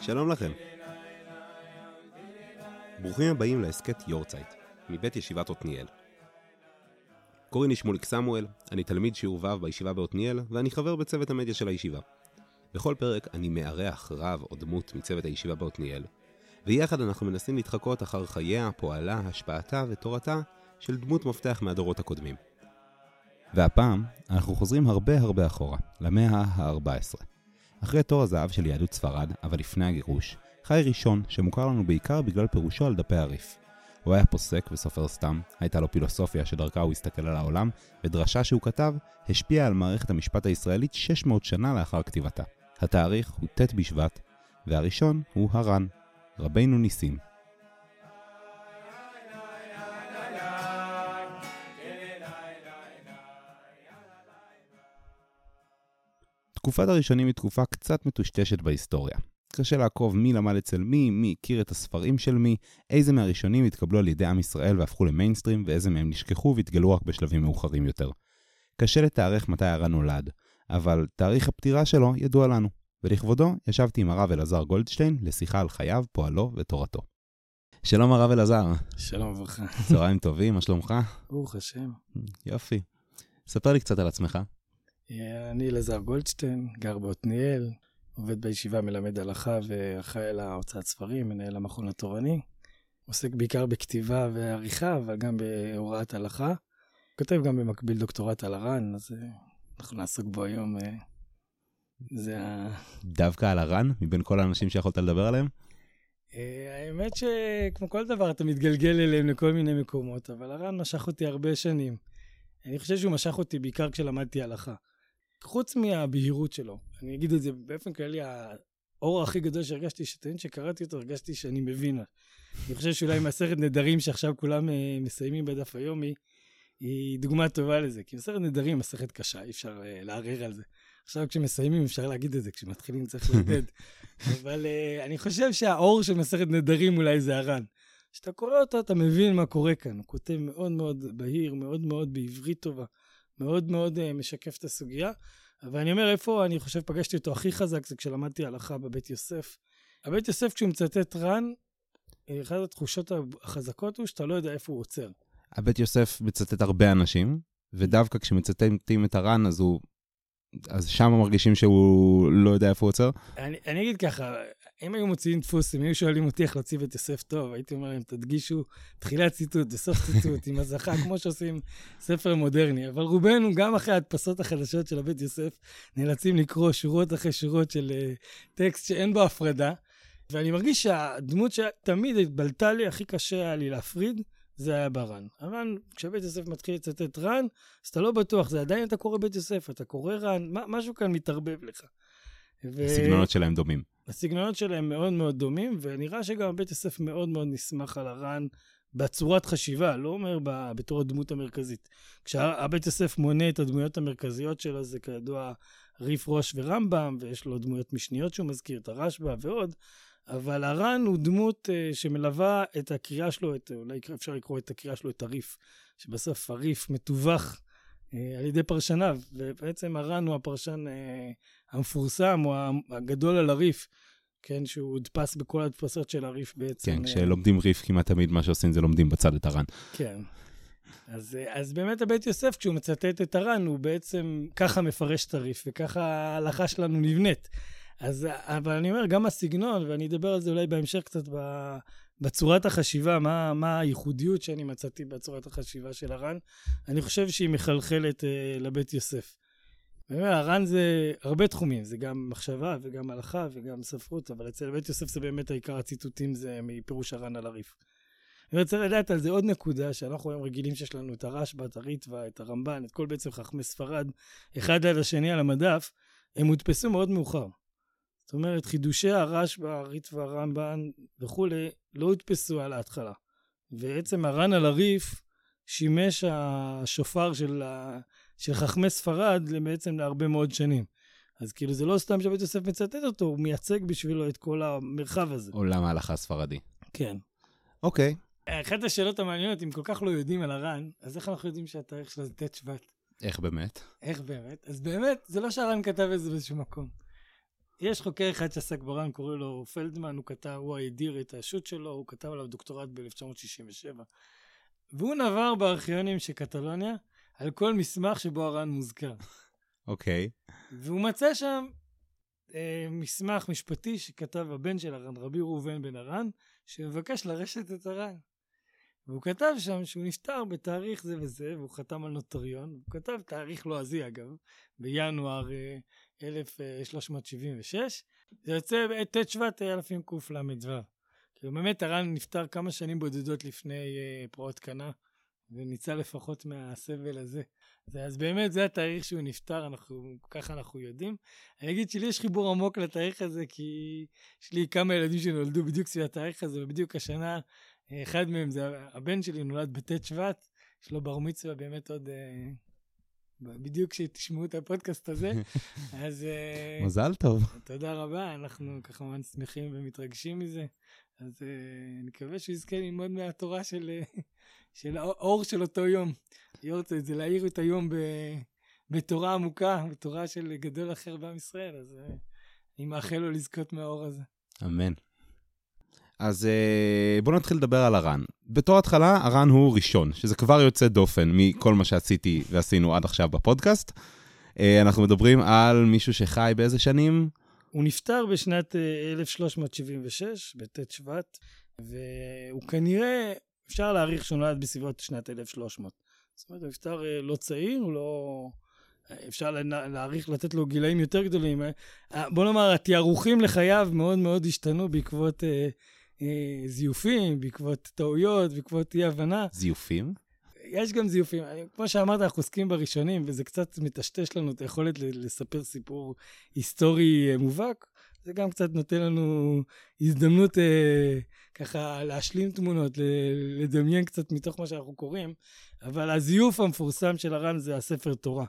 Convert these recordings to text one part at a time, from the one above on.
שלום לכם. ברוכים הבאים להסכת יורצייט, מבית ישיבת עתניאל. קוראים לי שמוליק סמואל, אני תלמיד שיעור ו' בישיבה בעתניאל, ואני חבר בצוות המדיה של הישיבה. בכל פרק אני מארח רב או דמות מצוות הישיבה בעתניאל, ויחד אנחנו מנסים להתחקות אחר חייה, פועלה, השפעתה ותורתה של דמות מפתח מהדורות הקודמים. והפעם אנחנו חוזרים הרבה הרבה אחורה, למאה ה-14. אחרי תור הזהב של יהדות ספרד, אבל לפני הגירוש, חי ראשון שמוכר לנו בעיקר בגלל פירושו על דפי הריף. הוא היה פוסק וסופר סתם, הייתה לו פילוסופיה שדרכה הוא הסתכל על העולם, ודרשה שהוא כתב השפיעה על מערכת המשפט הישראלית 600 שנה לאחר כתיבתה. התאריך הוא ט' בשבט, והראשון הוא הר"ן, רבינו ניסים. תקופת הראשונים היא תקופה קצת מטושטשת בהיסטוריה. קשה לעקוב מי למד אצל מי, מי הכיר את הספרים של מי, איזה מהראשונים התקבלו על ידי עם ישראל והפכו למיינסטרים, ואיזה מהם נשכחו והתגלו רק בשלבים מאוחרים יותר. קשה לתארך מתי הר"ן נולד, אבל תאריך הפטירה שלו ידוע לנו, ולכבודו ישבתי עם הרב אלעזר גולדשטיין לשיחה על חייו, פועלו ותורתו. שלום הרב אלעזר. שלום וברכה. צהריים טובים, מה שלומך? ברוך השם. יופי. ספר לי קצת על עצמך. אה, אני אלעזר גולדשטיין, גר בעתניאל, עובד בישיבה, מלמד הלכה ואחראי על ההוצאת ספרים, מנהל המכון התורני. עוסק בעיקר בכתיבה ועריכה, אבל גם בהוראת הלכה. כותב גם במקביל דוקטורט על הר"ן, אז אה, אנחנו נעסוק בו היום. אה, זה ה... דווקא על הר"ן, מבין כל האנשים שיכולת לדבר עליהם? האמת שכמו כל דבר, אתה מתגלגל אליהם לכל מיני מקומות, אבל הר"ן משך אותי הרבה שנים. אני חושב שהוא משך אותי בעיקר כשלמדתי הלכה. חוץ מהבהירות שלו, אני אגיד את זה באופן כללי, האור הכי גדול שהרגשתי, שתמיד שקראתי אותו, הרגשתי שאני מבין. אני חושב שאולי מסכת נדרים שעכשיו כולם אה, מסיימים בדף היומי, היא דוגמה טובה לזה. כי מסכת נדרים היא מסכת קשה, אי אפשר uh, לערער על זה. עכשיו כשמסיימים אפשר להגיד את זה, כשמתחילים צריך לעודד. אבל uh, אני חושב שהאור של מסכת נדרים אולי זה הר"ן. כשאתה קורא אותו אתה מבין מה קורה כאן. הוא כותב מאוד מאוד בהיר, מאוד מאוד בעברית טובה. מאוד מאוד uh, משקף את הסוגיה. אבל אני אומר, איפה אני חושב פגשתי אותו הכי חזק, זה כשלמדתי הלכה בבית יוסף. הבית יוסף, כשהוא מצטט ר"ן, אחת התחושות החזקות הוא שאתה לא יודע איפה הוא עוצר. הבית יוסף מצטט הרבה אנשים, ודווקא כשמצטטים את הר"ן, אז הוא... אז שם מרגישים שהוא לא יודע איפה הוא עוצר? אני, אני אגיד ככה, אם היו מוציאים דפוס, אם היו שואלים אותי איך להוציא בית יוסף טוב, הייתי אומר להם, תדגישו תחילת ציטוט וסוף ציטוט עם הזכה, כמו שעושים ספר מודרני. אבל רובנו, גם אחרי ההדפסות החדשות של הבית יוסף, נאלצים לקרוא שורות אחרי שורות של uh, טקסט שאין בו הפרדה. ואני מרגיש שהדמות שתמיד התבלטה לי, הכי קשה היה לי להפריד, זה היה בר"ן. הר"ן, כשבית יוסף מתחיל לצטט ר"ן, אז אתה לא בטוח, זה עדיין אתה קורא בית יוסף, אתה קורא ר"ן, משהו כאן מתערבב לך. ו... הסגנונות שלהם דומים. הסגנונות שלהם מאוד מאוד דומים, ונראה שגם בית יוסף מאוד מאוד נסמך על הר"ן בצורת חשיבה, לא אומר ב... בתור הדמות המרכזית. כשהבית יוסף מונה את הדמויות המרכזיות שלו, זה כידוע ריף ראש ורמב"ם, ויש לו דמויות משניות שהוא מזכיר, את הרשב"א ועוד. אבל הר"ן הוא דמות uh, שמלווה את הקריאה שלו, את, אולי אפשר לקרוא את הקריאה שלו, את הריף, שבסוף הריף מתווך uh, על ידי פרשניו, ובעצם הר"ן הוא הפרשן uh, המפורסם, או הגדול על הריף, כן, שהוא הודפס בכל ההדפסות של הריף בעצם. כן, כשלומדים ריף כמעט תמיד מה שעושים זה לומדים בצד את הר"ן. כן. אז, אז באמת הבית יוסף, כשהוא מצטט את הר"ן, הוא בעצם ככה מפרש את הריף, וככה ההלכה שלנו נבנית. אז, אבל אני אומר, גם הסגנון, ואני אדבר על זה אולי בהמשך קצת בצורת החשיבה, מה, מה הייחודיות שאני מצאתי בצורת החשיבה של הר"ן, אני חושב שהיא מחלחלת אה, לבית יוסף. הר"ן זה הרבה תחומים, זה גם מחשבה וגם הלכה וגם ספרות, אבל אצל בית יוסף זה באמת העיקר הציטוטים זה מפירוש הר"ן על הריף. אני רוצה לדעת על זה עוד נקודה, שאנחנו היום רגילים שיש לנו את הרשב"א, את הריטב"א, את הרמב"ן, את כל בעצם חכמי ספרד, אחד על השני על המדף, הם הודפסו מאוד מאוחר. זאת אומרת, חידושי הרשב"א, הריטב"א, הרמב"ן וכולי, לא הודפסו על ההתחלה. ועצם הר"ן על הריף שימש השופר של, ה... של חכמי ספרד בעצם להרבה מאוד שנים. אז כאילו זה לא סתם שבית יוסף מצטט אותו, הוא מייצג בשבילו את כל המרחב הזה. עולם ההלכה הספרדי. כן. אוקיי. אחת השאלות המעניינות, אם כל כך לא יודעים על הר"ן, אז איך אנחנו יודעים שהתאריך שלו זה ט' שבט? איך באמת? איך באמת? אז באמת, זה לא שהר"ן כתב את זה באיזשהו מקום. יש חוקר אחד שעסק בר"ן, קוראים לו פלדמן, הוא כתב, הוא הדיר את השו"ת שלו, הוא כתב עליו דוקטורט ב-1967. והוא נבר בארכיונים של קטלוניה על כל מסמך שבו הר"ן מוזכר. אוקיי. והוא מצא שם אה, מסמך משפטי שכתב הבן של הר"ן, רבי ראובן בן הר"ן, שמבקש לרשת את הר"ן. והוא כתב שם שהוא נפטר בתאריך זה וזה, והוא חתם על נוטריון, הוא כתב תאריך לועזי אגב, בינואר אה, 1376, זה יוצא ט' שבט אלפים קל"ו. כאילו באמת הר"ן נפטר כמה שנים בודדות לפני אה, פרעות קנה, וניצל לפחות מהסבל הזה. אז באמת זה התאריך שהוא נפטר, אנחנו, ככה אנחנו יודעים. אני אגיד שלי יש חיבור עמוק לתאריך הזה, כי יש לי כמה ילדים שנולדו בדיוק סביב התאריך הזה, ובדיוק השנה, אחד מהם זה הבן שלי נולד בט' שבט, יש לו בר מצווה באמת עוד... אה, בדיוק כשתשמעו את הפודקאסט הזה, אז... אה, מזל טוב. תודה רבה, אנחנו כמובן שמחים ומתרגשים מזה. אז uh, נקווה שהוא יזכה ללמוד מהתורה של, של האור של אותו יום. יורצייט זה להאיר את היום ב, בתורה עמוקה, בתורה של גדול אחר בעם ישראל, אז uh, אני מאחל לו לזכות מהאור הזה. אמן. אז uh, בואו נתחיל לדבר על הר"ן. בתור התחלה, הר"ן הוא ראשון, שזה כבר יוצא דופן מכל מה שעשיתי ועשינו עד עכשיו בפודקאסט. Uh, אנחנו מדברים על מישהו שחי באיזה שנים? הוא נפטר בשנת 1376, בט' שבט, והוא כנראה, אפשר להעריך שהוא נולד בסביבות שנת 1300. זאת אומרת, הוא נפטר לא צעיר, הוא לא... אפשר להעריך, לתת לו גילאים יותר גדולים. בוא נאמר, התיארוכים לחייו מאוד מאוד השתנו בעקבות אה, אה, זיופים, בעקבות טעויות, בעקבות אי-הבנה. זיופים? יש גם זיופים. כמו שאמרת, אנחנו עוסקים בראשונים, וזה קצת מטשטש לנו את היכולת לספר סיפור היסטורי אה, מובהק. זה גם קצת נותן לנו הזדמנות אה, ככה להשלים תמונות, לדמיין קצת מתוך מה שאנחנו קוראים. אבל הזיוף המפורסם של הר"ן זה הספר תורה.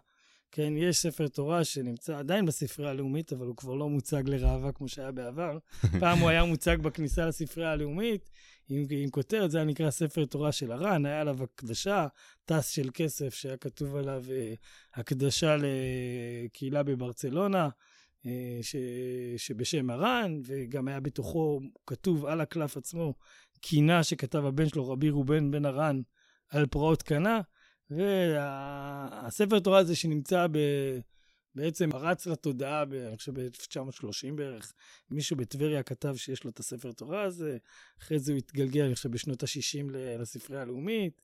כן, יש ספר תורה שנמצא עדיין בספרייה הלאומית, אבל הוא כבר לא מוצג לראווה כמו שהיה בעבר. פעם הוא היה מוצג בכניסה לספרייה הלאומית, עם, עם כותרת, זה היה נקרא ספר תורה של הר"ן, היה עליו הקדשה, טס של כסף שהיה כתוב עליו אה, הקדשה לקהילה בברצלונה, אה, ש, שבשם הר"ן, וגם היה בתוכו כתוב על הקלף עצמו קינה שכתב הבן שלו, רבי ראובן בן הר"ן, על פרעות קנה. והספר תורה הזה שנמצא ב... בעצם פרץ לתודעה, ב, אני חושב ב-1930 בערך, מישהו בטבריה כתב שיש לו את הספר תורה הזה, אחרי זה הוא התגלגל, אני חושב, בשנות ה-60 לספרייה הלאומית,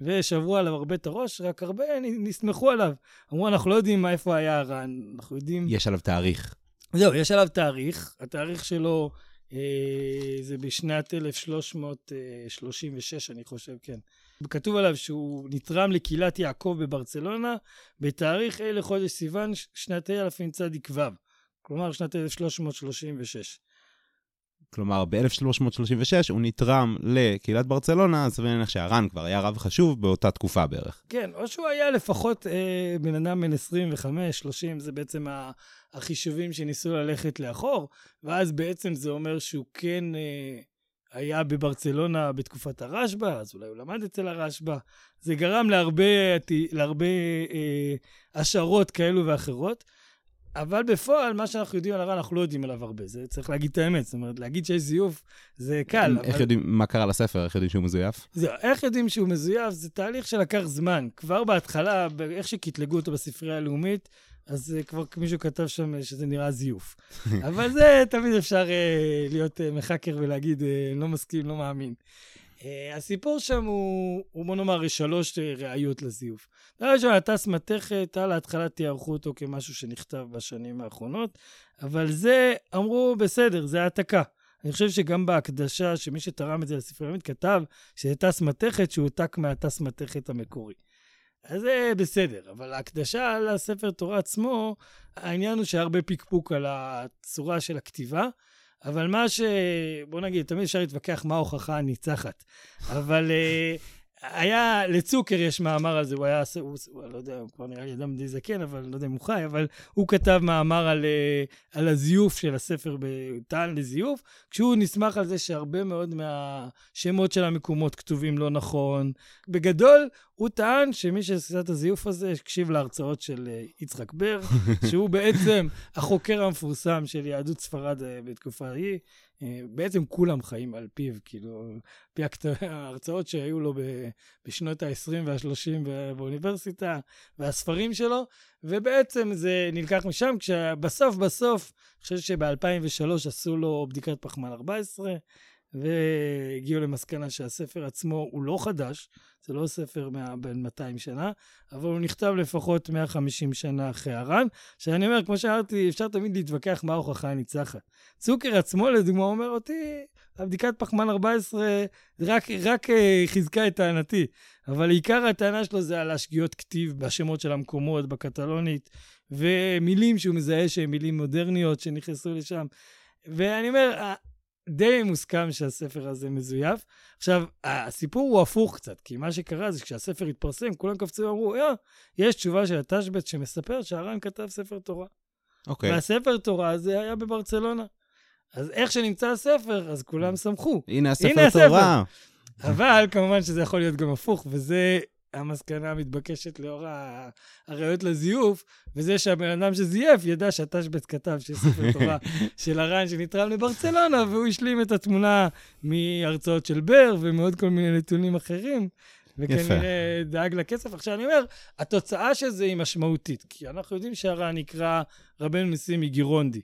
ושברו עליו הרבה את הראש, רק הרבה נסמכו עליו. אמרו, אנחנו לא יודעים איפה היה הר"ן, אנחנו יודעים... יש עליו תאריך. זהו, יש עליו תאריך, התאריך שלו אה, זה בשנת 1336, אני חושב, כן. כתוב עליו שהוא נתרם לקהילת יעקב בברצלונה בתאריך אלה חודש סיוון שנת צ"ו, כלומר שנת 1336. כלומר, ב-1336 הוא נתרם לקהילת ברצלונה, אז אני מניח שהר"ן כבר היה רב חשוב באותה תקופה בערך. כן, או שהוא היה לפחות אה, בן אדם בן 25, 30, זה בעצם החישובים שניסו ללכת לאחור, ואז בעצם זה אומר שהוא כן אה, היה בברצלונה בתקופת הרשב"א, אז אולי הוא למד אצל הרשב"א. זה גרם להרבה, להרבה אה, השערות כאלו ואחרות. אבל בפועל, מה שאנחנו יודעים על הר"ן, אנחנו לא יודעים עליו הרבה. זה צריך להגיד את האמת. זאת אומרת, להגיד שיש זיוף, זה קל. איך אבל... יודעים מה קרה לספר? איך יודעים שהוא מזויף? זהו, איך יודעים שהוא מזויף? זה תהליך שלקח זמן. כבר בהתחלה, איך שקטלגו אותו בספרייה הלאומית, אז uh, כבר מישהו כתב שם שזה נראה זיוף. אבל זה תמיד אפשר uh, להיות uh, מחקר ולהגיד, uh, לא מסכים, לא מאמין. Uh, הסיפור שם הוא, הוא בוא נאמר, שלוש uh, ראיות לזיוף. דבר ראשון, הטס מתכת, על ההתחלה תיארכו אותו כמשהו שנכתב בשנים האחרונות, אבל זה, אמרו, בסדר, זה העתקה. אני חושב שגם בהקדשה, שמי שתרם את זה לספרי הלאומית כתב שזה טס מתכת שהוא הועתק מהטס מתכת המקורי. אז זה בסדר, אבל ההקדשה לספר תורה עצמו, העניין הוא שהרבה פיקפוק על הצורה של הכתיבה, אבל מה ש... בוא נגיד, תמיד אפשר להתווכח מה ההוכחה הניצחת, אבל uh, היה, לצוקר יש מאמר על זה, הוא היה, הוא, הוא לא יודע, הוא כבר נראה לי אדם די זקן, אבל לא יודע אם הוא חי, אבל הוא כתב מאמר על, אה, על הזיוף של הספר, טען לזיוף, כשהוא נסמך על זה שהרבה מאוד מהשמות של המקומות כתובים לא נכון. בגדול, הוא טען שמי שעשה את הזיוף הזה הקשיב להרצאות של אה, יצחק בר, שהוא בעצם החוקר המפורסם של יהדות ספרד אה, בתקופה ההיא. אה, בעצם כולם חיים על פיו, כאילו, פי ההרצאות שהיו לו בשנות ה-20 וה-30 באוניברסיטה, והספרים שלו, ובעצם זה נלקח משם, כשבסוף בסוף, אני חושב שב-2003 עשו לו בדיקת פחמן 14, והגיעו למסקנה שהספר עצמו הוא לא חדש, זה לא ספר בן 200 שנה, אבל הוא נכתב לפחות 150 שנה אחרי הר"ן. שאני אומר, כמו שאמרתי, אפשר תמיד להתווכח מה ההוכחה הניצחת. צוקר עצמו, לדוגמה, אומר אותי, הבדיקת פחמן 14 רק, רק uh, חיזקה את טענתי, אבל עיקר הטענה שלו זה על השגיאות כתיב בשמות של המקומות, בקטלונית, ומילים שהוא מזהה שהן מילים מודרניות שנכנסו לשם. ואני אומר, די מוסכם שהספר הזה מזויף. עכשיו, הסיפור הוא הפוך קצת, כי מה שקרה זה שכשהספר התפרסם, כולם קפצו ואמרו, יא, יש תשובה של התשבט שמספר שהר"ן כתב ספר תורה. אוקיי. Okay. והספר תורה הזה היה בברצלונה. אז איך שנמצא הספר, אז כולם שמחו. הנה הספר הנה תורה. הספר. אבל כמובן שזה יכול להיות גם הפוך, וזה המסקנה המתבקשת לאור הראיות לזיוף, וזה שהבן אדם שזייף ידע שהתשבץ כתב שיש ספר תורה של הר"ן שנתרם לברצלונה, והוא השלים את התמונה מהרצאות של בר ומעוד כל מיני נתונים אחרים. וכנראה דאג לכסף. עכשיו, אני אומר, התוצאה של זה היא משמעותית, כי אנחנו יודעים שהר"ן נקרא רבנו ניסים מגירונדי,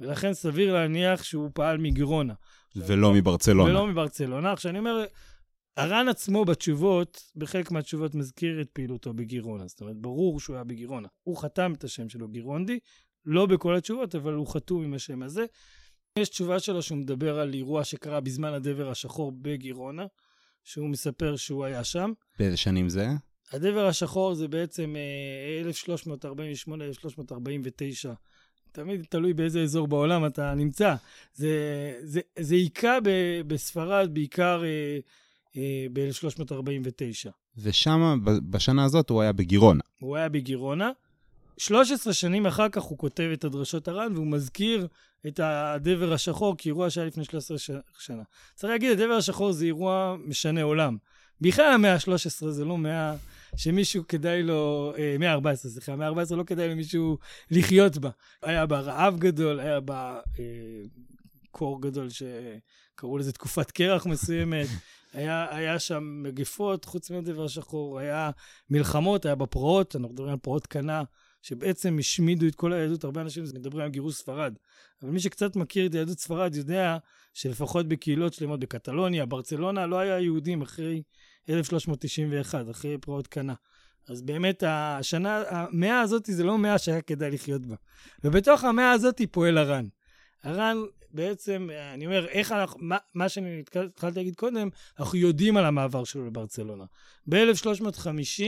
ולכן סביר להניח שהוא פעל מגירונה. ולא מברצלונה. ולא מברצלונה. עכשיו, אני אומר, הר"ן עצמו בתשובות, בחלק מהתשובות מזכיר את פעילותו בגירונה. זאת אומרת, ברור שהוא היה בגירונה. הוא חתם את השם שלו גירונדי, לא בכל התשובות, אבל הוא חתום עם השם הזה. יש תשובה שלו שהוא מדבר על אירוע שקרה בזמן הדבר השחור בגירונה, שהוא מספר שהוא היה שם. באיזה שנים זה? הדבר השחור זה בעצם 1348-1349. אה, תמיד תלוי באיזה אזור בעולם אתה נמצא. זה, זה, זה היכה בספרד בעיקר... אה, אה, ב-1349. ושם, בשנה הזאת, הוא היה בגירונה. הוא היה בגירונה. 13 שנים אחר כך הוא כותב את הדרשות הר"ן, והוא מזכיר את הדבר השחור כאירוע שהיה לפני 13 ש... שנה. צריך להגיד, הדבר השחור זה אירוע משנה עולם. בכלל המאה ה-13 זה לא מאה שמישהו כדאי לו, אה, מאה ה-14, סליחה, מאה ה-14 לא כדאי למישהו לחיות בה. היה בה רעב גדול, היה בה אה, קור גדול שקראו לזה תקופת קרח מסוימת. היה, היה שם מגפות, חוץ מדבר שחור, היה מלחמות, היה בפרעות, אנחנו מדברים על פרעות קנה, שבעצם השמידו את כל היהדות, הרבה אנשים מדברים על גירוש ספרד. אבל מי שקצת מכיר את יהדות ספרד יודע שלפחות בקהילות שלמות בקטלוניה, ברצלונה, לא היה יהודים אחרי 1391, אחרי פרעות קנה. אז באמת השנה, המאה הזאת זה לא מאה שהיה כדאי לחיות בה. ובתוך המאה הזאת פועל הר"ן. הר"ן בעצם, אני אומר, איך אנחנו, מה, מה שאני התחלתי להגיד קודם, אנחנו יודעים על המעבר שלו לברצלונה. ב-1350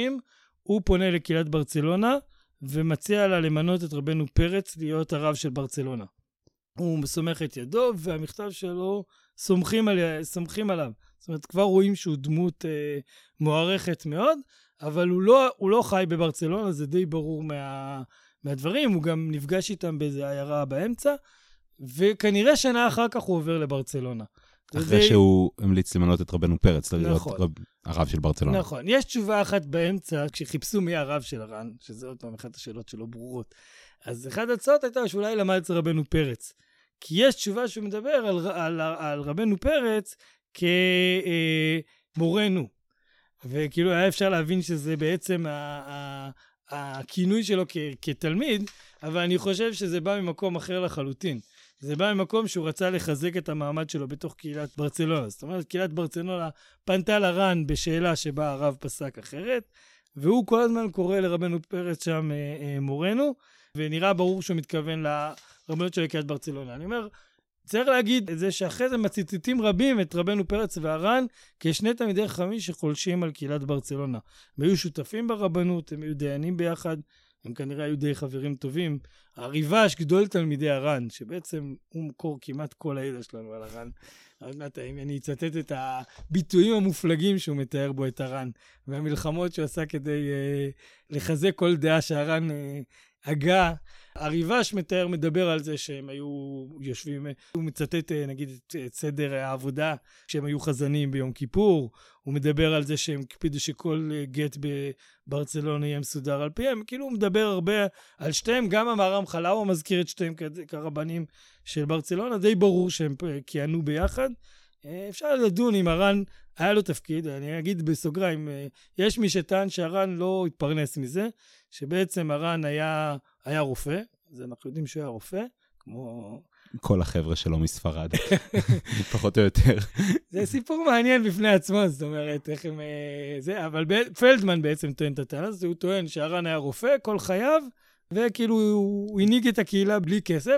הוא פונה לקהילת ברצלונה ומציע לה למנות את רבנו פרץ להיות הרב של ברצלונה. הוא סומך את ידו, והמכתב שלו סומכים, על, סומכים עליו. זאת אומרת, כבר רואים שהוא דמות אה, מוערכת מאוד, אבל הוא לא, הוא לא חי בברצלונה, זה די ברור מה, מהדברים. הוא גם נפגש איתם באיזו עיירה באמצע, וכנראה שנה אחר כך הוא עובר לברצלונה. אחרי די... שהוא המליץ למנות את רבנו פרץ, להיות נכון. רב, הרב של ברצלונה. נכון. יש תשובה אחת באמצע, כשחיפשו מי הרב של הר"ן, שזה עוד פעם אחת השאלות שלא ברורות. אז אחת ההצעות הייתה שאולי למד אצל רבנו פרץ. כי יש תשובה שהוא מדבר על, על, על, על רבנו פרץ כמורנו. וכאילו היה אפשר להבין שזה בעצם הכינוי שלו כ, כתלמיד, אבל אני חושב שזה בא ממקום אחר לחלוטין. זה בא ממקום שהוא רצה לחזק את המעמד שלו בתוך קהילת ברצלונה. זאת אומרת, קהילת ברצלונה פנתה לר"ן בשאלה שבה הרב פסק אחרת, והוא כל הזמן קורא לרבנו פרץ שם אה, אה, מורנו, ונראה ברור שהוא מתכוון לרבנות של קהילת ברצלונה. אני אומר, צריך להגיד את זה שאחרי זה מציטטים רבים את רבנו פרץ והר"ן כשני תלמידי חכמים שחולשים על קהילת ברצלונה. הם היו שותפים ברבנות, הם היו דיינים ביחד, הם כנראה היו די חברים טובים. הריבש, גדול תלמידי הר"ן, שבעצם הוא מקור כמעט כל הידע שלנו על הר"ן. עוד מעט, אם אני אצטט את הביטויים המופלגים שהוא מתאר בו את הר"ן, והמלחמות שהוא עשה כדי uh, לחזק כל דעה שהר"ן uh, הגה. הריבש מתאר, מדבר על זה שהם היו יושבים, הוא מצטט נגיד את סדר העבודה, כשהם היו חזנים ביום כיפור, הוא מדבר על זה שהם הקפידו שכל גט בברצלונה יהיה מסודר על פיהם, כאילו הוא מדבר הרבה על שתיהם, גם המהר"ם חלאווה מזכיר את שתיהם כרבנים של ברצלונה, די ברור שהם כיהנו ביחד. אפשר לדון אם הר"ן היה לו תפקיד, אני אגיד בסוגריים, יש מי שטען שהר"ן לא התפרנס מזה, שבעצם הר"ן היה, היה רופא, אז אנחנו יודעים שהוא היה רופא, כמו... כל החבר'ה שלו מספרד, פחות או יותר. זה סיפור מעניין בפני עצמו, זאת אומרת, איך הם... זה, אבל פלדמן בעצם טוען את הטענה הזאת, הוא טוען שהר"ן היה רופא כל חייו, וכאילו הוא הנהיג את הקהילה בלי כסף.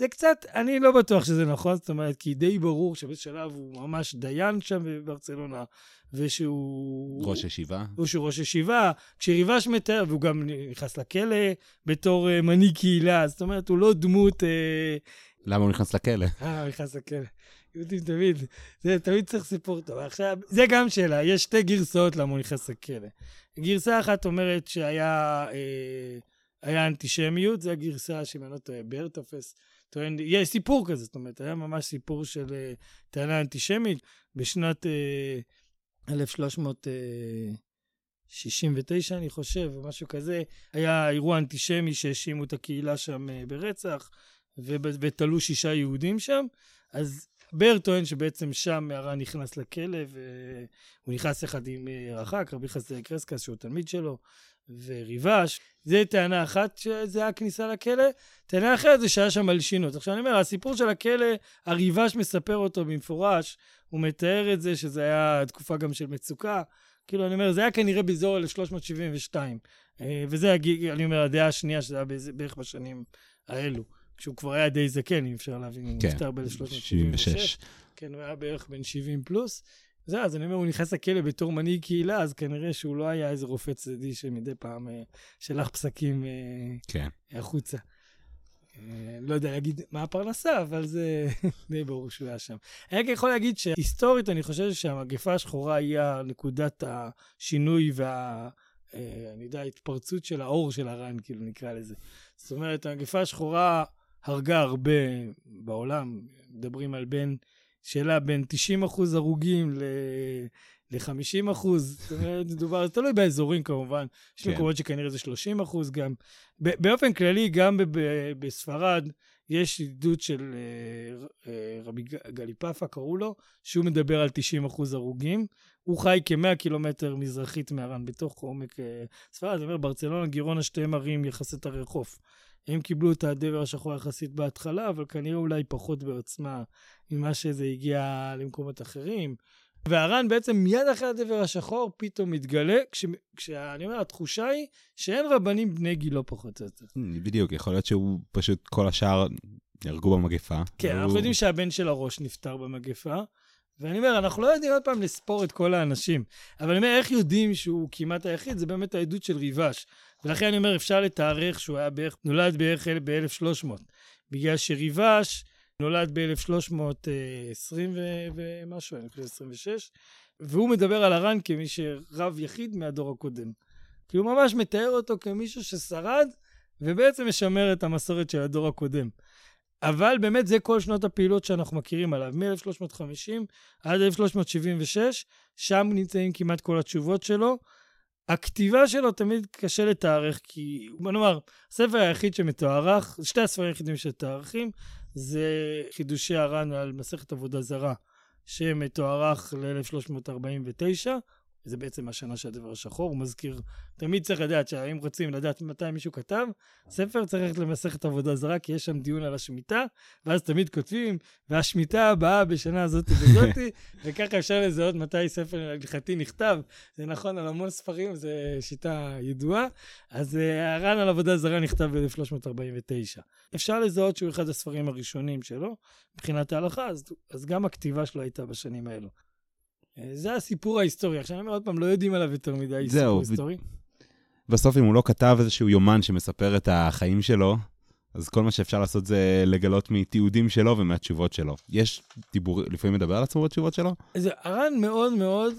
זה קצת, אני לא בטוח שזה נכון, זאת אומרת, כי די ברור שבשלב הוא ממש דיין שם בברצלונה, ושהוא... ראש ישיבה. הוא שהוא ראש ישיבה, כשריבש מתאר, והוא גם נכנס לכלא בתור uh, מנהיג קהילה, זאת אומרת, הוא לא דמות... Uh... למה הוא נכנס לכלא? אה, הוא נכנס לכלא. יהודים תמיד, זה תמיד צריך סיפור טוב. עכשיו, זה גם שאלה, יש שתי גרסאות למה הוא נכנס לכלא. גרסה אחת אומרת שהיה אה, היה אנטישמיות, זו הגרסה, שאם אני לא טועה, בר תופס. טוען, יש סיפור כזה, זאת אומרת, היה ממש סיפור של uh, טענה אנטישמית. בשנת uh, 1369, אני חושב, או משהו כזה, היה אירוע אנטישמי שהאשימו את הקהילה שם ברצח, ותלו שישה יהודים שם. אז בר טוען שבעצם שם מהר"ן נכנס לכלא, והוא נכנס יחד עם רח"ק, רבי חסדאי קרסקס, שהוא תלמיד שלו, וריבש. זה טענה אחת שזה היה כניסה לכלא. טענה אחרת זה שהיה שם מלשינות. עכשיו אני אומר, הסיפור של הכלא, הריבש מספר אותו במפורש, הוא מתאר את זה שזה היה תקופה גם של מצוקה. כאילו, אני אומר, זה היה כנראה באזור 1372. אה, וזה, אני אומר, הדעה השנייה, שזה היה בערך בשנים האלו. כשהוא כבר היה די זקן, אם אפשר להבין, הוא כן, נפטר ב-1376. כן, הוא היה בערך בן 70 פלוס. זהו, אז אני אומר, הוא נכנס לכלא בתור מנהיג קהילה, אז כנראה שהוא לא היה איזה רופא צדדי שמדי פעם אה, שלח פסקים אה, כן. החוצה. אה, לא יודע להגיד מה הפרנסה, אבל זה די ברור שהוא היה שם. אני רק יכול להגיד שהיסטורית, אני חושב שהמגפה השחורה היא נקודת השינוי וה... אני יודע, ההתפרצות של האור של הר"ן, כאילו נקרא לזה. זאת אומרת, המגפה השחורה הרגה הרבה בעולם, מדברים על בין שאלה בין 90 אחוז הרוגים ל-50 אחוז, זאת אומרת, מדובר, זה תלוי באזורים כמובן, יש כן. מקומות שכנראה זה 30 אחוז גם. באופן כללי, גם בספרד, יש עדות של אה, אה, רבי גליפפה, קראו לו, שהוא מדבר על 90 אחוז הרוגים. הוא חי כ-100 קילומטר מזרחית מהר"ן, בתוך עומק אה, ספרד. זאת אומרת, ברצלונה, גירונה, שתי ערים יחסית הרי חוף. הם קיבלו את הדבר השחור יחסית בהתחלה, אבל כנראה אולי פחות בעוצמה ממה שזה הגיע למקומות אחרים. והר"ן בעצם מיד אחרי הדבר השחור פתאום מתגלה, כש, כשאני אומר, התחושה היא שאין רבנים בני גילו פחות או יותר. בדיוק, יכול להיות שהוא פשוט כל השאר יהרגו במגפה. כן, והוא... אנחנו יודעים שהבן של הראש נפטר במגפה, ואני אומר, אנחנו לא יודעים עוד פעם לספור את כל האנשים, אבל אני אומר, איך יודעים שהוא כמעט היחיד? זה באמת העדות של ריבש. ולכן אני אומר, אפשר לתארך שהוא היה בערך, נולד בערך ב-1300. בגלל שריבש נולד ב-1320 ומשהו, אני חושב 26, והוא מדבר על הר"ן כמי שרב יחיד מהדור הקודם. כי הוא ממש מתאר אותו כמישהו ששרד, ובעצם משמר את המסורת של הדור הקודם. אבל באמת זה כל שנות הפעילות שאנחנו מכירים עליו, מ-1350 עד 1376, שם נמצאים כמעט כל התשובות שלו. הכתיבה שלו תמיד קשה לתארך, כי בוא נאמר, הספר היחיד שמתוארך, שתי הספרים היחידים שמתוארכים, זה חידושי הר"ן על מסכת עבודה זרה, שמתוארך ל-1349, זה בעצם השנה של הדבר השחור, הוא מזכיר, תמיד צריך לדעת שאם רוצים לדעת מתי מישהו כתב, ספר צריך ללכת למסכת עבודה זרה, כי יש שם דיון על השמיטה, ואז תמיד כותבים, והשמיטה הבאה בשנה הזאת וזאתי, וככה אפשר לזהות מתי ספר הלכתי נכתב. זה נכון על המון ספרים, זו שיטה ידועה. אז אה, הר"ן על עבודה זרה נכתב ב-1349. אפשר לזהות שהוא אחד הספרים הראשונים שלו, מבחינת ההלכה, אז, אז גם הכתיבה שלו הייתה בשנים האלו. זה הסיפור ההיסטורי. עכשיו אני אומר עוד פעם, לא יודעים עליו יותר מדי סיפור היסטורי. בסוף אם הוא לא כתב איזשהו יומן שמספר את החיים שלו, אז כל מה שאפשר לעשות זה לגלות מתיעודים שלו ומהתשובות שלו. יש דיבור, לפעמים מדבר על עצמו בתשובות שלו? זה הר"ן מאוד מאוד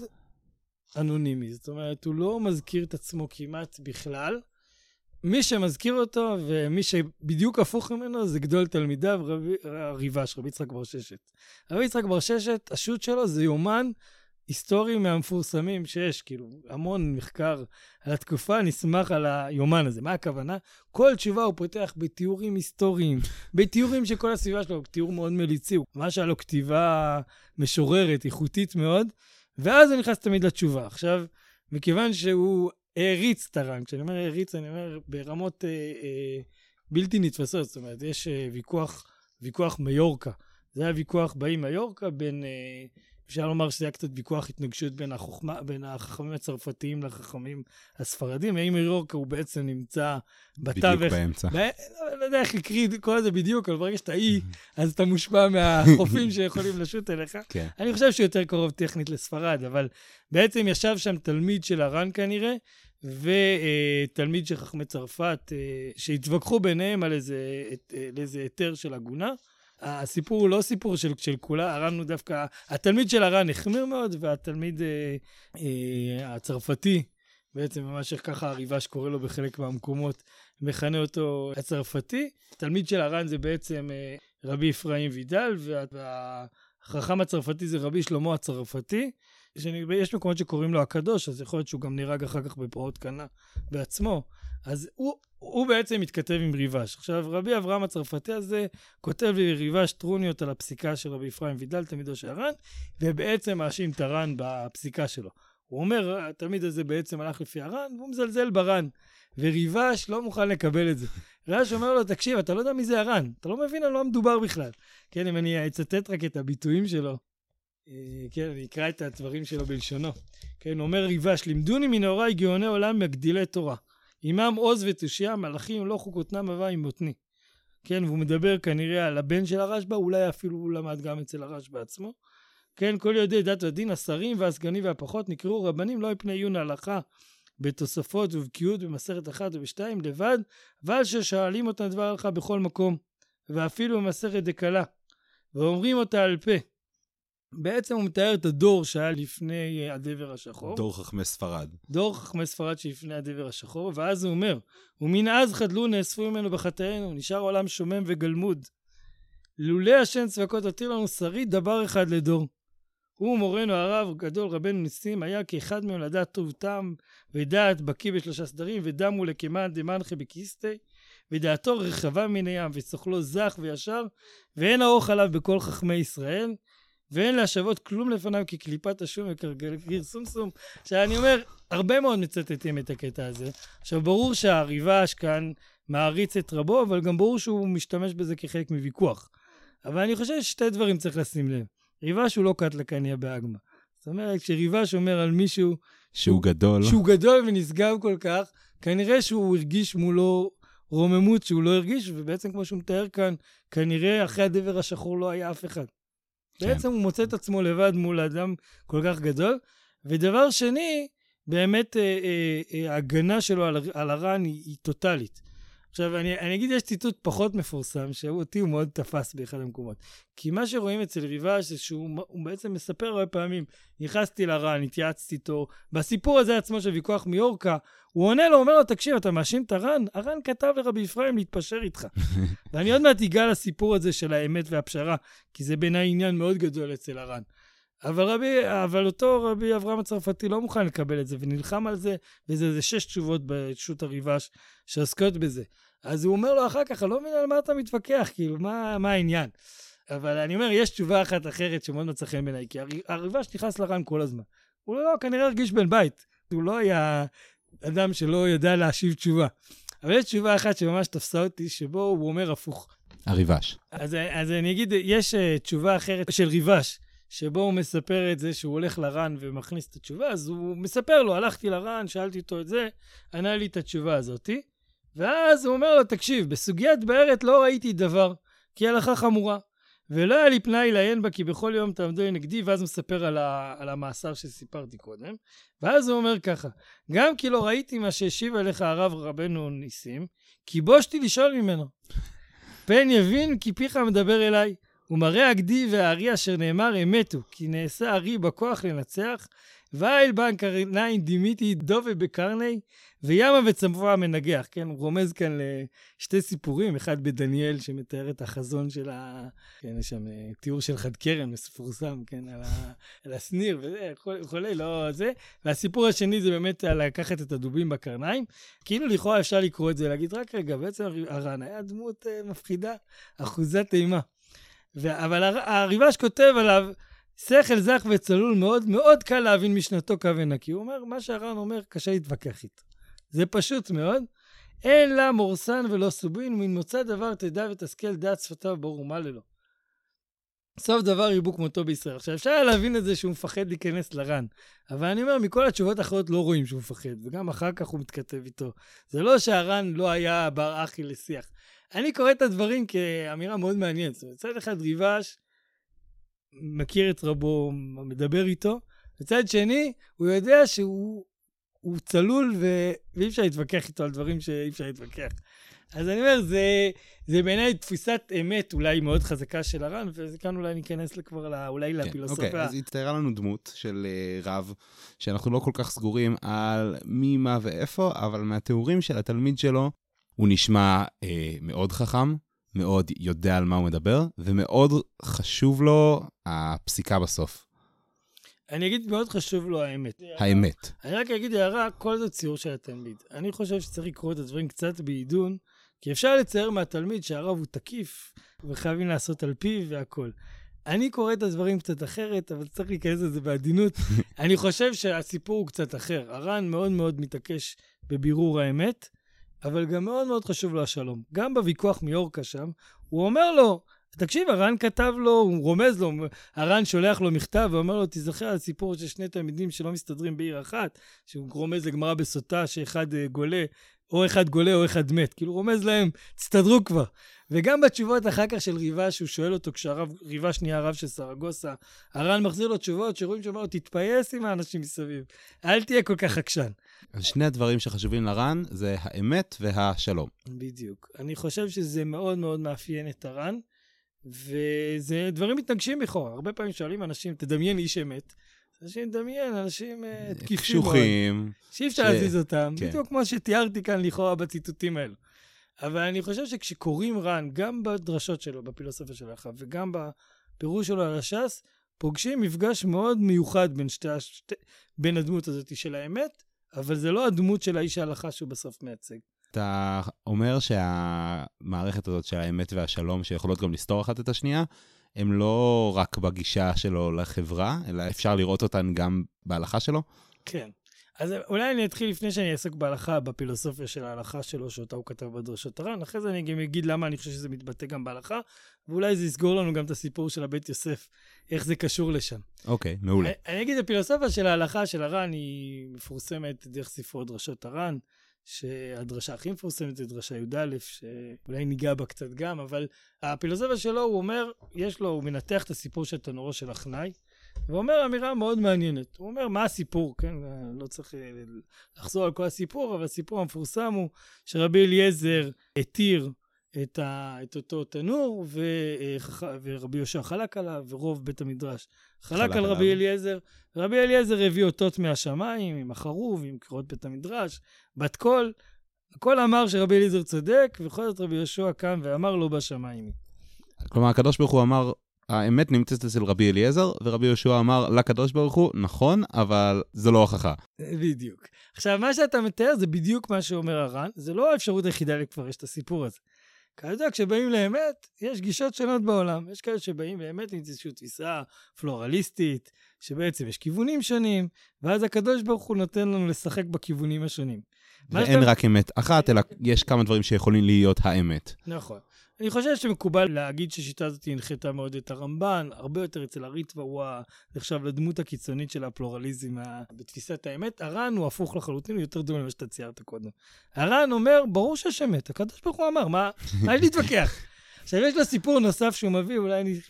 אנונימי, זאת אומרת, הוא לא מזכיר את עצמו כמעט בכלל. מי שמזכיר אותו ומי שבדיוק הפוך ממנו זה גדול תלמידיו, רבי, הריבש, רבי יצחק בר ששת. רבי יצחק בר ששת, השו"ת שלו זה יומן היסטורי מהמפורסמים שיש, כאילו, המון מחקר על התקופה נסמך על היומן הזה. מה הכוונה? כל תשובה הוא פותח בתיאורים היסטוריים, בתיאורים של כל הסביבה שלו, תיאור מאוד מליצי, הוא ממש היה לו כתיבה משוררת, איכותית מאוד, ואז הוא נכנס תמיד לתשובה. עכשיו, מכיוון שהוא העריץ את הר"ן, כשאני אומר העריץ, אני אומר ברמות אה, אה, בלתי נתפסות, זאת אומרת, יש אה, ויכוח, ויכוח מיורקה. זה היה ויכוח באי מיורקה בין... אה, אפשר לומר שזה היה קצת ויכוח התנגשות בין, החוכמה, בין החכמים הצרפתיים לחכמים הספרדים. האם מיורקה הוא בעצם נמצא בתווך. בדיוק באמצע. ב... לא יודע איך לקריא כל זה בדיוק, אבל ברגע שאתה אי, אז אתה מושפע מהחופים שיכולים לשוט אליך. כן. אני חושב שהוא יותר קרוב טכנית לספרד, אבל בעצם ישב שם תלמיד של הר"ן כנראה, ותלמיד של חכמי צרפת, אה, שהתווכחו ביניהם על איזה, על איזה היתר של עגונה. הסיפור הוא לא סיפור של, של כולה, הר"ן הוא דווקא, התלמיד של הר"ן החמיר מאוד, והתלמיד אה, אה, הצרפתי, בעצם ממש ככה הריבש קורא לו בחלק מהמקומות, מכנה אותו הצרפתי. התלמיד של הר"ן זה בעצם אה, רבי אפרים וידל, והחכם הצרפתי זה רבי שלמה הצרפתי. יש מקומות שקוראים לו הקדוש, אז יכול להיות שהוא גם נהרג אחר כך בפרעות קנה בעצמו. אז הוא, הוא בעצם מתכתב עם ריבש. עכשיו, רבי אברהם הצרפתי הזה כותב לריבש טרוניות על הפסיקה של רבי אפרים וידל, תלמידו של הר"ן, ובעצם מאשים את הר"ן בפסיקה שלו. הוא אומר, התלמיד הזה בעצם הלך לפי הר"ן, והוא מזלזל בר"ן. וריבש לא מוכן לקבל את זה. ריבש אומר לו, תקשיב, אתה לא יודע מי זה הר"ן, אתה לא מבין על מה מדובר בכלל. כן, אם אני אצטט רק את הביטויים שלו, אה, כן, אני אקרא את הדברים שלו בלשונו. כן, אומר ריבש, לימדוני מנעוריי גאוני עולם מגדילי תורה. עמם עוז ותושייה, מלאכים לא חוקותנם הווה עם בוטני. כן, והוא מדבר כנראה על הבן של הרשב"א, אולי אפילו הוא למד גם אצל הרשב"א עצמו. כן, כל יודעי דת ודין, השרים והסגנים והפחות נקראו רבנים לא מפני עיון ההלכה בתוספות ובקיאות במסכת אחת ובשתיים לבד, אבל ששואלים אותם דבר הלכה בכל מקום, ואפילו במסכת דקלה, ואומרים אותה על פה. בעצם הוא מתאר את הדור שהיה לפני אה, הדבר השחור. דור חכמי ספרד. דור חכמי ספרד שלפני הדבר השחור, ואז הוא אומר, ומן אז חדלו נאספו ממנו בחטאינו, נשאר עולם שומם וגלמוד. לולא השם צבקות הותיר לנו שריד דבר אחד לדור. הוא מורנו הרב גדול רבנו ניסים היה כאחד מהם לדעת טוב טעם ודעת בקיא בשלושה סדרים ודמו לקמן דמנחה בקיסטי ודעתו רחבה מן הים ושוכלו זך וישר ואין האוך עליו בכל חכמי ישראל ואין להשוות כלום לפניו כקליפת השום וכגרגיר סומסום. עכשיו, אני אומר, הרבה מאוד מצטטים את הקטע הזה. עכשיו, ברור שהריבש כאן מעריץ את רבו, אבל גם ברור שהוא משתמש בזה כחלק מוויכוח. אבל אני חושב ששתי דברים צריך לשים לב. ריבש הוא לא קט לקניה באגמה. זאת אומרת, כשריבש אומר על מישהו... שהוא גדול. שהוא גדול ונשגב כל כך, כנראה שהוא הרגיש מולו רוממות שהוא לא הרגיש, ובעצם כמו שהוא מתאר כאן, כנראה אחרי הדבר השחור לא היה אף אחד. כן. בעצם הוא מוצא את עצמו לבד מול אדם כל כך גדול. ודבר שני, באמת אה, אה, אה, ההגנה שלו על, על הר"ן היא, היא טוטאלית. עכשיו, אני, אני אגיד, יש ציטוט פחות מפורסם, שאותי הוא מאוד תפס באחד המקומות. כי מה שרואים אצל ריבש זה שהוא בעצם מספר הרבה פעמים, נכנסתי לר"ן, התייעצתי איתו, בסיפור הזה עצמו של ויכוח מיורקה, הוא עונה לו, אומר לו, תקשיב, אתה מאשים את הר"ן? הר"ן כתב לרבי אפרים להתפשר איתך. ואני עוד מעט אגע לסיפור הזה של האמת והפשרה, כי זה בעיניי עניין מאוד גדול אצל הר"ן. אבל, רבי, אבל אותו רבי אברהם הצרפתי לא מוכן לקבל את זה, ונלחם על זה, וזה איזה שש תשובות בשו"ת הריבש שעוסקות בזה. אז הוא אומר לו אחר כך, אני לא מבין על מה אתה מתווכח, כאילו, מה, מה העניין? אבל אני אומר, יש תשובה אחת אחרת שמאוד מצא חן בעיניי, כי הריבש נכנס לר"ן כל הזמן. הוא לא, כנראה הרגיש בן בית. הוא לא היה אדם שלא ידע להשיב תשובה. אבל יש תשובה אחת שממש תפסה אותי, שבו הוא אומר הפוך. הריבש. אז, אז אני אגיד, יש uh, תשובה אחרת של ריבש, שבו הוא מספר את זה שהוא הולך לר"ן ומכניס את התשובה, אז הוא מספר לו, הלכתי לר"ן, שאלתי אותו את זה, ענה לי את התשובה הזאתי, ואז הוא אומר לו, תקשיב, בסוגיית בארת לא ראיתי דבר, כי הלכה חמורה. ולא היה לי פנאי לעיין בה, כי בכל יום תעמדו נגדי, ואז הוא מספר על, ה, על המאסר שסיפרתי קודם. ואז הוא אומר ככה, גם כי לא ראיתי מה שהשיב עליך הרב רבנו ניסים, כי בושתי לשאול ממנו. פן יבין כי פיך מדבר אליי. ומראה הגדי והארי אשר נאמר אמתו, כי נעשה ארי בכוח לנצח, ואיל בן קרניים דימיתי דובה בקרני, וימה וצמפה המנגח. כן, הוא רומז כאן לשתי סיפורים, אחד בדניאל שמתאר את החזון של ה... כן, יש שם אה, תיאור של חד קרן מפורסם, כן, על, ה... על הסניר וזה, וכולי, לא זה. והסיפור השני זה באמת על לקחת את הדובים בקרניים. כאילו לכאורה אפשר לקרוא את זה, להגיד, רק רגע, בעצם הר"ן היה דמות uh, מפחידה, אחוזת אימה. ו... אבל הר... הריבש כותב עליו, שכל זך וצלול מאוד, מאוד קל להבין משנתו קו ונקי. הוא אומר, מה שהר"ן אומר, קשה להתווכח איתו. זה פשוט מאוד. אין לה מורסן ולא סובין, ומן מוצא דבר תדע ותשכל דעת שפתיו ברור מה ללא. סוף דבר ירבו כמותו בישראל. עכשיו, אפשר היה להבין את זה שהוא מפחד להיכנס לרן, אבל אני אומר, מכל התשובות האחרות לא רואים שהוא מפחד, וגם אחר כך הוא מתכתב איתו. זה לא שהרן לא היה בר אחי לשיח. אני קורא את הדברים כאמירה מאוד מעניינת. זאת אומרת, מצד אחד ריבש מכיר את רבו, מדבר איתו, מצד שני, הוא יודע שהוא הוא צלול ו... ואי אפשר להתווכח איתו על דברים שאי אפשר להתווכח. אז אני אומר, זה, זה בעיניי תפיסת אמת אולי מאוד חזקה של הר"ן, וכאן אולי ניכנס כבר לא, אולי כן, לפילוסופיה. אוקיי, אז הצטיירה לנו דמות של uh, רב, שאנחנו לא כל כך סגורים על מי, מה ואיפה, אבל מהתיאורים של התלמיד שלו, הוא נשמע uh, מאוד חכם, מאוד יודע על מה הוא מדבר, ומאוד חשוב לו הפסיקה בסוף. אני אגיד, מאוד חשוב לו האמת. האמת. אני רק אגיד הערה, כל זה ציור של התלמיד. אני חושב שצריך לקרוא את הדברים קצת בעידון, כי אפשר לצייר מהתלמיד שהרב הוא תקיף, וחייבים לעשות על פיו והכול. אני קורא את הדברים קצת אחרת, אבל צריך להיכנס לזה בעדינות. אני חושב שהסיפור הוא קצת אחר. הר"ן מאוד מאוד מתעקש בבירור האמת, אבל גם מאוד מאוד חשוב לו השלום. גם בוויכוח מיורקה שם, הוא אומר לו, תקשיב, הר"ן כתב לו, הוא רומז לו, הר"ן שולח לו מכתב ואומר לו, תיזכר על סיפור של שני תלמידים שלא מסתדרים בעיר אחת, שהוא רומז לגמרא בסוטה שאחד אה, גולה, או אחד גולה או אחד מת. כאילו, רומז להם, תסתדרו כבר. וגם בתשובות אחר כך של ריבה, שהוא שואל אותו, כשהרב, ריבה שנייה הרב של סרגוסה, הר"ן מחזיר לו תשובות, שרואים שאומר לו, תתפייס עם האנשים מסביב, אל תהיה כל כך עקשן. אז שני הדברים שחשובים לר"ן זה האמת והשלום. בדיוק. אני חושב שזה מאוד מאוד מאפיין את הר"ן. וזה דברים מתנגשים לכאורה. הרבה פעמים שואלים אנשים, תדמיין איש אמת. אנשים מדמיין, אנשים uh, תקיפים קשוחים. שאי אפשר. להזיז אותם, כן. בדיוק כמו שתיארתי כאן לכאורה בציטוטים האלו. אבל אני חושב שכשקוראים ר"ן, גם בדרשות שלו, בפילוסופיה של שלך, וגם בפירוש שלו על הש"ס, פוגשים מפגש מאוד מיוחד בין, שתי, שתי, בין הדמות הזאת של האמת, אבל זה לא הדמות של האיש ההלכה שהוא בסוף מייצג. אתה אומר שהמערכת הזאת של האמת והשלום, שיכולות גם לסתור אחת את השנייה, הם לא רק בגישה שלו לחברה, אלא אפשר לראות אותן גם בהלכה שלו? כן. אז אולי אני אתחיל לפני שאני אעסוק בהלכה, בפילוסופיה של ההלכה שלו, שאותה הוא כתב בדרשות הר"ן. אחרי זה אני גם אגיד למה אני חושב שזה מתבטא גם בהלכה, ואולי זה יסגור לנו גם את הסיפור של הבית יוסף, איך זה קשור לשם. אוקיי, okay, מעולה. אני, אני אגיד, הפילוסופיה של ההלכה של הר"ן היא מפורסמת דרך ספרו דרשות הר"ן. שהדרשה הכי מפורסמת זה דרשה י"א, שאולי ניגע בה קצת גם, אבל הפילוסופיה שלו, הוא אומר, יש לו, הוא מנתח את הסיפור של תנורו של אחנאי, ואומר אמירה מאוד מעניינת. הוא אומר, מה הסיפור, כן? לא צריך אה, לחזור על כל הסיפור, אבל הסיפור המפורסם הוא שרבי אליעזר התיר את, ה, את אותו תנור, ו, אה, ורבי יהושע חלק עליו, ורוב בית המדרש חלק, חלק על רבי אליעזר. רבי אליעזר הביא אותות מהשמיים, עם החרוב, עם קריאות בית המדרש, בת קול. הכל אמר שרבי אליעזר צודק, ובכל זאת רבי יהושע קם ואמר לו בשמיים. כלומר, הקדוש ברוך הוא אמר, האמת נמצאת אצל רבי אליעזר, ורבי יהושע אמר לקדוש ברוך הוא, נכון, אבל זו לא הוכחה. בדיוק. עכשיו, מה שאתה מתאר זה בדיוק מה שאומר הר"ן, זה לא האפשרות היחידה לפרש את הסיפור הזה. כידוע, כשבאים לאמת, יש גישות שונות בעולם. יש כאלה שבאים באמת עם איזושהי תפיסה פלורליסטית, שבעצם יש כיוונים שונים, ואז הקדוש ברוך הוא נותן לנו לשחק בכיוונים השונים. ואין שאתה... רק אמת אחת, אלא יש כמה דברים שיכולים להיות האמת. נכון. אני חושב שמקובל להגיד שהשיטה הזאת הנחתה מאוד את הרמב"ן, הרבה יותר אצל הריטווה הוא נחשב לדמות הקיצונית של הפלורליזם בתפיסת האמת. הר"ן הוא הפוך לחלוטין, הוא יותר דומה למה שאתה ציירת קודם. הר"ן אומר, ברור שיש אמת, הקדוש ברוך הוא אמר, מה, מה יש להתווכח? עכשיו, יש לו סיפור נוסף שהוא מביא, אולי אני...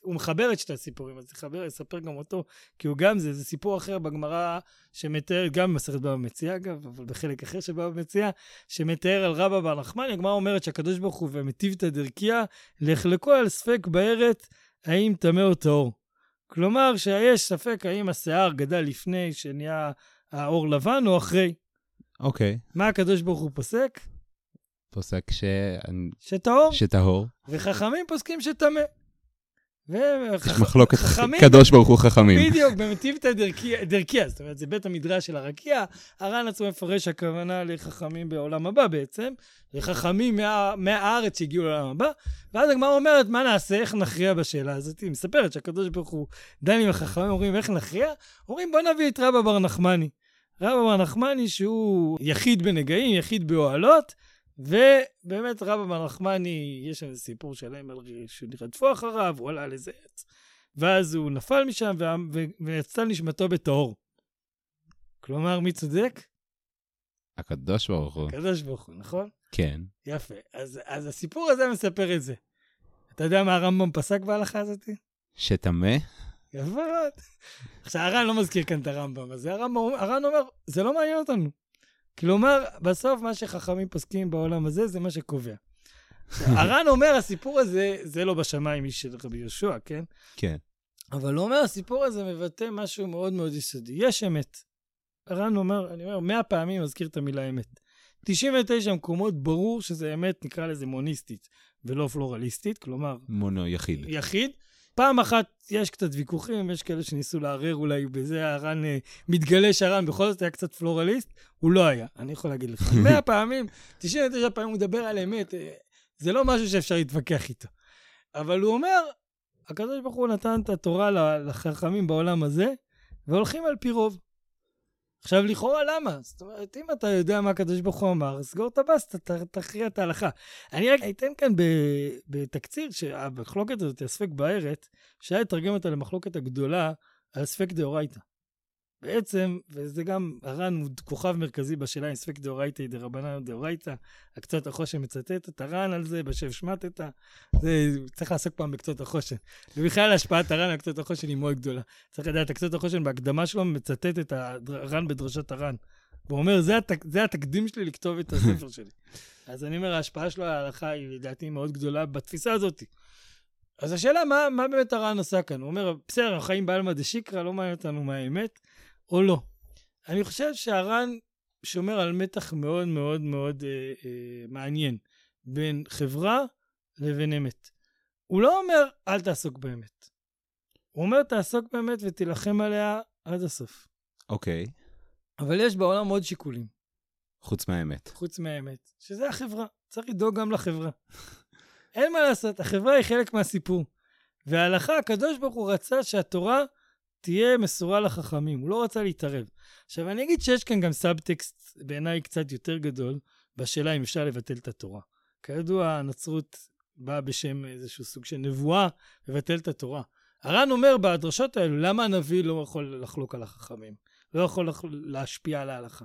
הוא מחבר את שתי הסיפורים, אז נחבר, אספר גם אותו, כי הוא גם זה, זה סיפור אחר בגמרא שמתאר, גם במסכת בבא מציע אגב, אבל בחלק אחר של בבא מציע, שמתאר על רבא בר נחמני, הגמרא אומרת שהקדוש ברוך הוא ומטיבתא דרכיה, לחלקו על ספק בארץ, האם טמא או טהור. כלומר, שיש ספק האם השיער גדל לפני שנהיה האור לבן או אחרי. אוקיי. מה הקדוש ברוך הוא פוסק? פוסק ש... שטהור. שטהור. וחכמים פוסקים שטמא. יש מחלוקת קדוש ברוך הוא חכמים. בדיוק, במטיבתא דרכיה, זאת אומרת, זה בית המדרש של הרקיע. הר"ן עצמו מפרש הכוונה לחכמים בעולם הבא בעצם, לחכמים מה, מהארץ שהגיעו לעולם הבא, ואז הגמרא אומרת, מה נעשה, איך נכריע בשאלה הזאת? היא מספרת שהקדוש ברוך הוא דן עם החכמים, אומרים, איך נכריע? אומרים, בוא נביא את רבא בר נחמני. רבא בר נחמני שהוא יחיד בנגעים, יחיד באוהלות, ובאמת רבא בר נחמני, יש שם סיפור שלם על שרדפו אחריו, הוא עלה על איזה עץ, ואז הוא נפל משם ויצא נשמתו בטהור. כלומר, מי צודק? הקדוש ברוך הוא. הקדוש ברוך הוא, נכון? כן. יפה. אז, אז הסיפור הזה מספר את זה. אתה יודע מה הרמב"ם פסק בהלכה הזאת? שטמא? יפה מאוד. עכשיו, הר"ן לא מזכיר כאן את הרמב"ם, אז הר"ן אומר, זה לא מעניין אותנו. כלומר, בסוף מה שחכמים פוסקים בעולם הזה, זה מה שקובע. הר"ן אומר, הסיפור הזה, זה לא בשמיים איש של רבי יהושע, כן? כן. אבל הוא אומר, הסיפור הזה מבטא משהו מאוד מאוד יסודי. יש אמת. הר"ן אומר, אני אומר, מאה פעמים מזכיר את המילה אמת. 99 מקומות, ברור שזה אמת, נקרא לזה מוניסטית, ולא פלורליסטית, כלומר... מונו, יחיד. יחיד. פעם אחת יש קצת ויכוחים, יש כאלה שניסו לערער אולי בזה, הר"ן, אה, מתגלה שהר"ן בכל זאת היה קצת פלורליסט, הוא לא היה, אני יכול להגיד לך. מאה פעמים, 99 פעמים הוא מדבר על אמת, אה, זה לא משהו שאפשר להתווכח איתו. אבל הוא אומר, הקדוש ברוך הוא נתן את התורה לחכמים בעולם הזה, והולכים על פי רוב. עכשיו, לכאורה, למה? זאת אומרת, אם אתה יודע מה הקדוש ברוך הוא אמר, סגור את הבסטה, תכריע את ההלכה. אני רק אתן כאן בתקציר שהמחלוקת הזאת, הספק בארץ, שהיה לתרגם אותה למחלוקת הגדולה על ספק דאורייתא. בעצם, וזה גם, הר"ן הוא כוכב מרכזי בשאלה אם ספק דאורייתא היא דרבנן או דאורייתא, הקצות החושן מצטט את הר"ן על זה, בשב שמטתא, זה, צריך לעסוק פעם בקצות החושן. ובכלל השפעת הר"ן על קצות החושן היא מאוד גדולה. צריך לדעת, הקצות החושן בהקדמה שלו מצטט את הר"ן בדרשת הר"ן. והוא אומר, זה, התק, זה התקדים שלי לכתוב את הספר שלי. אז אני אומר, ההשפעה שלו על ההלכה היא לדעתי מאוד גדולה בתפיסה הזאת. אז השאלה, מה, מה באמת הר"ן עשה כאן? הוא אומר, בסדר, אנחנו חיים בעלמא דשיקרא, לא מעניין אותנו מה האמת. או לא. אני חושב שהר"ן שומר על מתח מאוד מאוד מאוד אה, אה, מעניין בין חברה לבין אמת. הוא לא אומר, אל תעסוק באמת. הוא אומר, תעסוק באמת ותילחם עליה עד הסוף. אוקיי. Okay. אבל יש בעולם עוד שיקולים. חוץ מהאמת. חוץ מהאמת, שזה החברה. צריך לדאוג גם לחברה. אין מה לעשות, החברה היא חלק מהסיפור. וההלכה, הקדוש ברוך הוא רצה שהתורה תהיה מסורה לחכמים, הוא לא רצה להתערב. עכשיו, אני אגיד שיש כאן גם סאבטקסט בעיניי קצת יותר גדול, בשאלה אם אפשר לבטל את התורה. כידוע, הנצרות באה בשם איזשהו סוג של נבואה לבטל את התורה. הר"ן אומר בדרשות האלו, למה הנביא לא יכול לחלוק על החכמים? לא יכול להשפיע על ההלכה.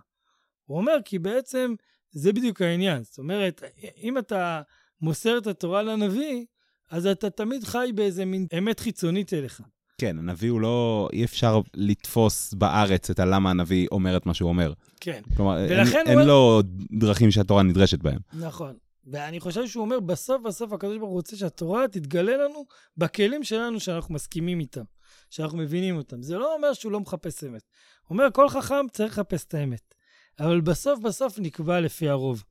הוא אומר, כי בעצם זה בדיוק העניין. זאת אומרת, אם אתה מוסר את התורה לנביא, אז אתה תמיד חי באיזה מין אמת חיצונית אליך. כן, הנביא הוא לא, אי אפשר לתפוס בארץ את הלמה הנביא אומר את מה שהוא אומר. כן. כלומר, אין, אין הוא... לו דרכים שהתורה נדרשת בהם. נכון. ואני חושב שהוא אומר, בסוף בסוף הקדוש ברוך הוא רוצה שהתורה תתגלה לנו בכלים שלנו שאנחנו מסכימים איתם, שאנחנו מבינים אותם. זה לא אומר שהוא לא מחפש אמת. הוא אומר, כל חכם צריך לחפש את האמת. אבל בסוף בסוף נקבע לפי הרוב.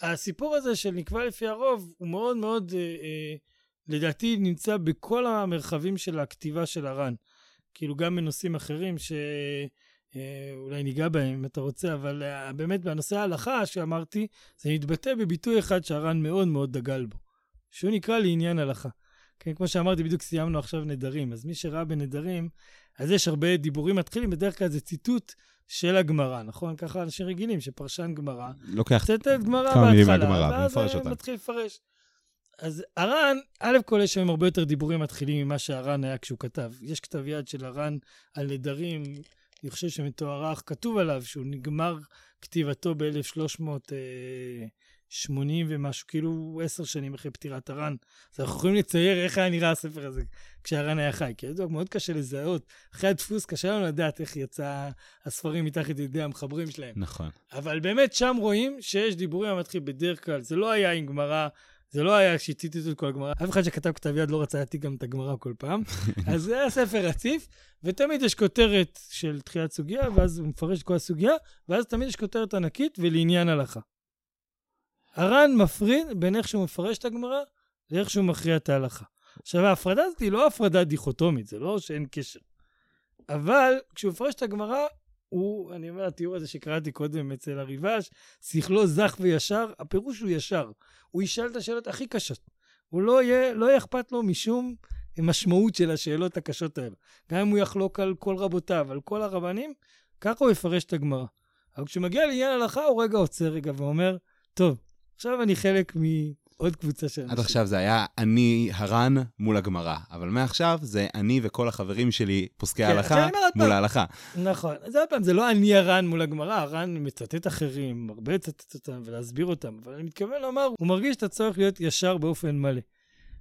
הסיפור הזה של נקבע לפי הרוב הוא מאוד מאוד... אה, אה, לדעתי נמצא בכל המרחבים של הכתיבה של הר"ן. כאילו גם בנושאים אחרים שאולי אה, ניגע בהם אם אתה רוצה, אבל אה, באמת בנושא ההלכה שאמרתי, זה מתבטא בביטוי אחד שהר"ן מאוד מאוד דגל בו, שהוא נקרא לעניין הלכה. כן, כמו שאמרתי, בדיוק סיימנו עכשיו נדרים, אז מי שראה בנדרים, אז יש הרבה דיבורים מתחילים, בדרך כלל זה ציטוט של הגמרא, נכון? ככה אנשים רגילים, שפרשן גמרא, לוקח ציטט גמרא בהתחלה, ואז מתחיל לפרש. אז הר"ן, א' כל יש היום הרבה יותר דיבורים מתחילים ממה שהר"ן היה כשהוא כתב. יש כתב יד של הר"ן על נדרים, אני חושב שמתוארך, כתוב עליו שהוא נגמר כתיבתו ב-1300, אה, 80 ומשהו, כאילו עשר שנים אחרי פטירת הר"ן. אז אנחנו יכולים לצייר איך היה נראה הספר הזה כשהר"ן היה חי. כי ידוע, מאוד קשה לזהות. אחרי הדפוס קשה לנו לדעת איך יצא הספרים מתחת ידי המחברים שלהם. נכון. אבל באמת שם רואים שיש דיבורים המתחיל בדרך כלל, זה לא היה עם גמרא, זה לא היה כשציטטו את כל הגמרא. אף אחד שכתב כתב יד לא רצה להעתיק גם את הגמרא כל פעם. אז זה היה ספר רציף, ותמיד יש כותרת של תחילת סוגיה, ואז הוא מפרש את כל הסוגיה, ואז תמיד יש כותרת ענקית ולעניין הלכה. הר"ן מפריד בין איך שהוא מפרש את הגמרא לאיך שהוא מכריע את ההלכה. עכשיו, ההפרדה הזאת היא לא הפרדה דיכוטומית, זה לא שאין קשר. אבל כשהוא מפרש את הגמרא, הוא, אני אומר, התיאור הזה שקראתי קודם אצל הריבש, שכלו זך וישר, הפירוש הוא ישר. הוא ישאל את השאלות הכי קשות. הוא לא יהיה, לא יהיה אכפת לו משום משמעות של השאלות הקשות האלה. גם אם הוא יחלוק על כל רבותיו, על כל הרבנים, ככה הוא יפרש את הגמרא. אבל כשהוא מגיע לעניין הלכה, הוא רגע עוצר רגע ואומר, טוב, עכשיו אני חלק מעוד קבוצה של אנשים. עד עכשיו זה היה אני הר"ן מול הגמרא, אבל מעכשיו זה אני וכל החברים שלי פוסקי כן, ההלכה עוד מול. ההלכה. נכון. אז עוד פעם, זה לא אני הר"ן מול הגמרא, הר"ן מצטט אחרים, הרבה לצטט אותם ולהסביר אותם, אבל אני מתכוון לומר, הוא מרגיש את הצורך להיות ישר באופן מלא.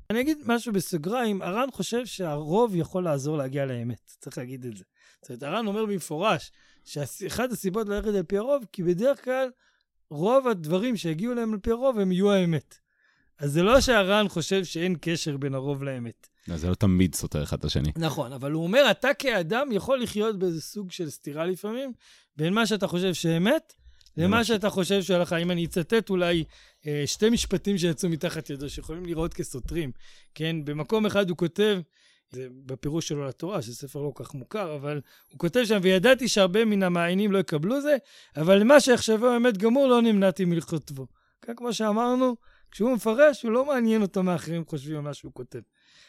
אני אגיד משהו בסוגריים, הר"ן חושב שהרוב יכול לעזור להגיע לאמת, צריך להגיד את זה. זאת אומרת, הר"ן אומר במפורש שאחת הסיבות ללכת על פי הרוב, כי בדרך כלל רוב הדברים שהגיעו להם על פי הרוב הם יהיו האמת. אז זה לא שהר"ן חושב שאין קשר בין הרוב לאמת. לא, זה לא תמיד סותר אחד את השני. נכון, אבל הוא אומר, אתה כאדם יכול לחיות באיזה סוג של סתירה לפעמים, בין מה שאתה חושב שאמת, למה שאתה חושב שהלכה. אם אני אצטט אולי אה, שתי משפטים שיצאו מתחת ידו, שיכולים לראות כסותרים, כן? במקום אחד הוא כותב, זה בפירוש שלו לתורה, שזה ספר לא כל כך מוכר, אבל הוא כותב שם, וידעתי שהרבה מן המעיינים לא יקבלו זה, אבל למה שיחשבו אמת גמור, לא נמנעתי מלכותבו. כן, כמו שאמרנו, כשהוא מפרש, הוא לא מעניין אותו מה אחרים חושבים על מה שהוא כותב.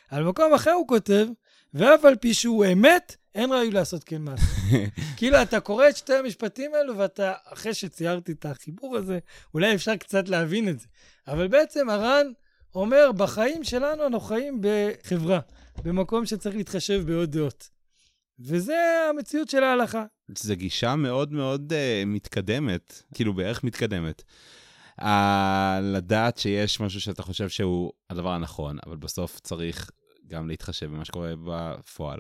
על מקום אחר הוא כותב, ואף על פי שהוא אמת, אין ראוי לעשות כן מעשה. כאילו, אתה קורא את שתי המשפטים האלו, ואתה, אחרי שציירתי את החיבור הזה, אולי אפשר קצת להבין את זה. אבל בעצם הר"ן אומר, בחיים שלנו אנחנו חיים בחברה, במקום שצריך להתחשב בעוד דעות. וזה המציאות של ההלכה. זו גישה מאוד מאוד uh, מתקדמת, כאילו בערך מתקדמת. Uh, לדעת שיש משהו שאתה חושב שהוא הדבר הנכון, אבל בסוף צריך גם להתחשב במה שקורה בפועל.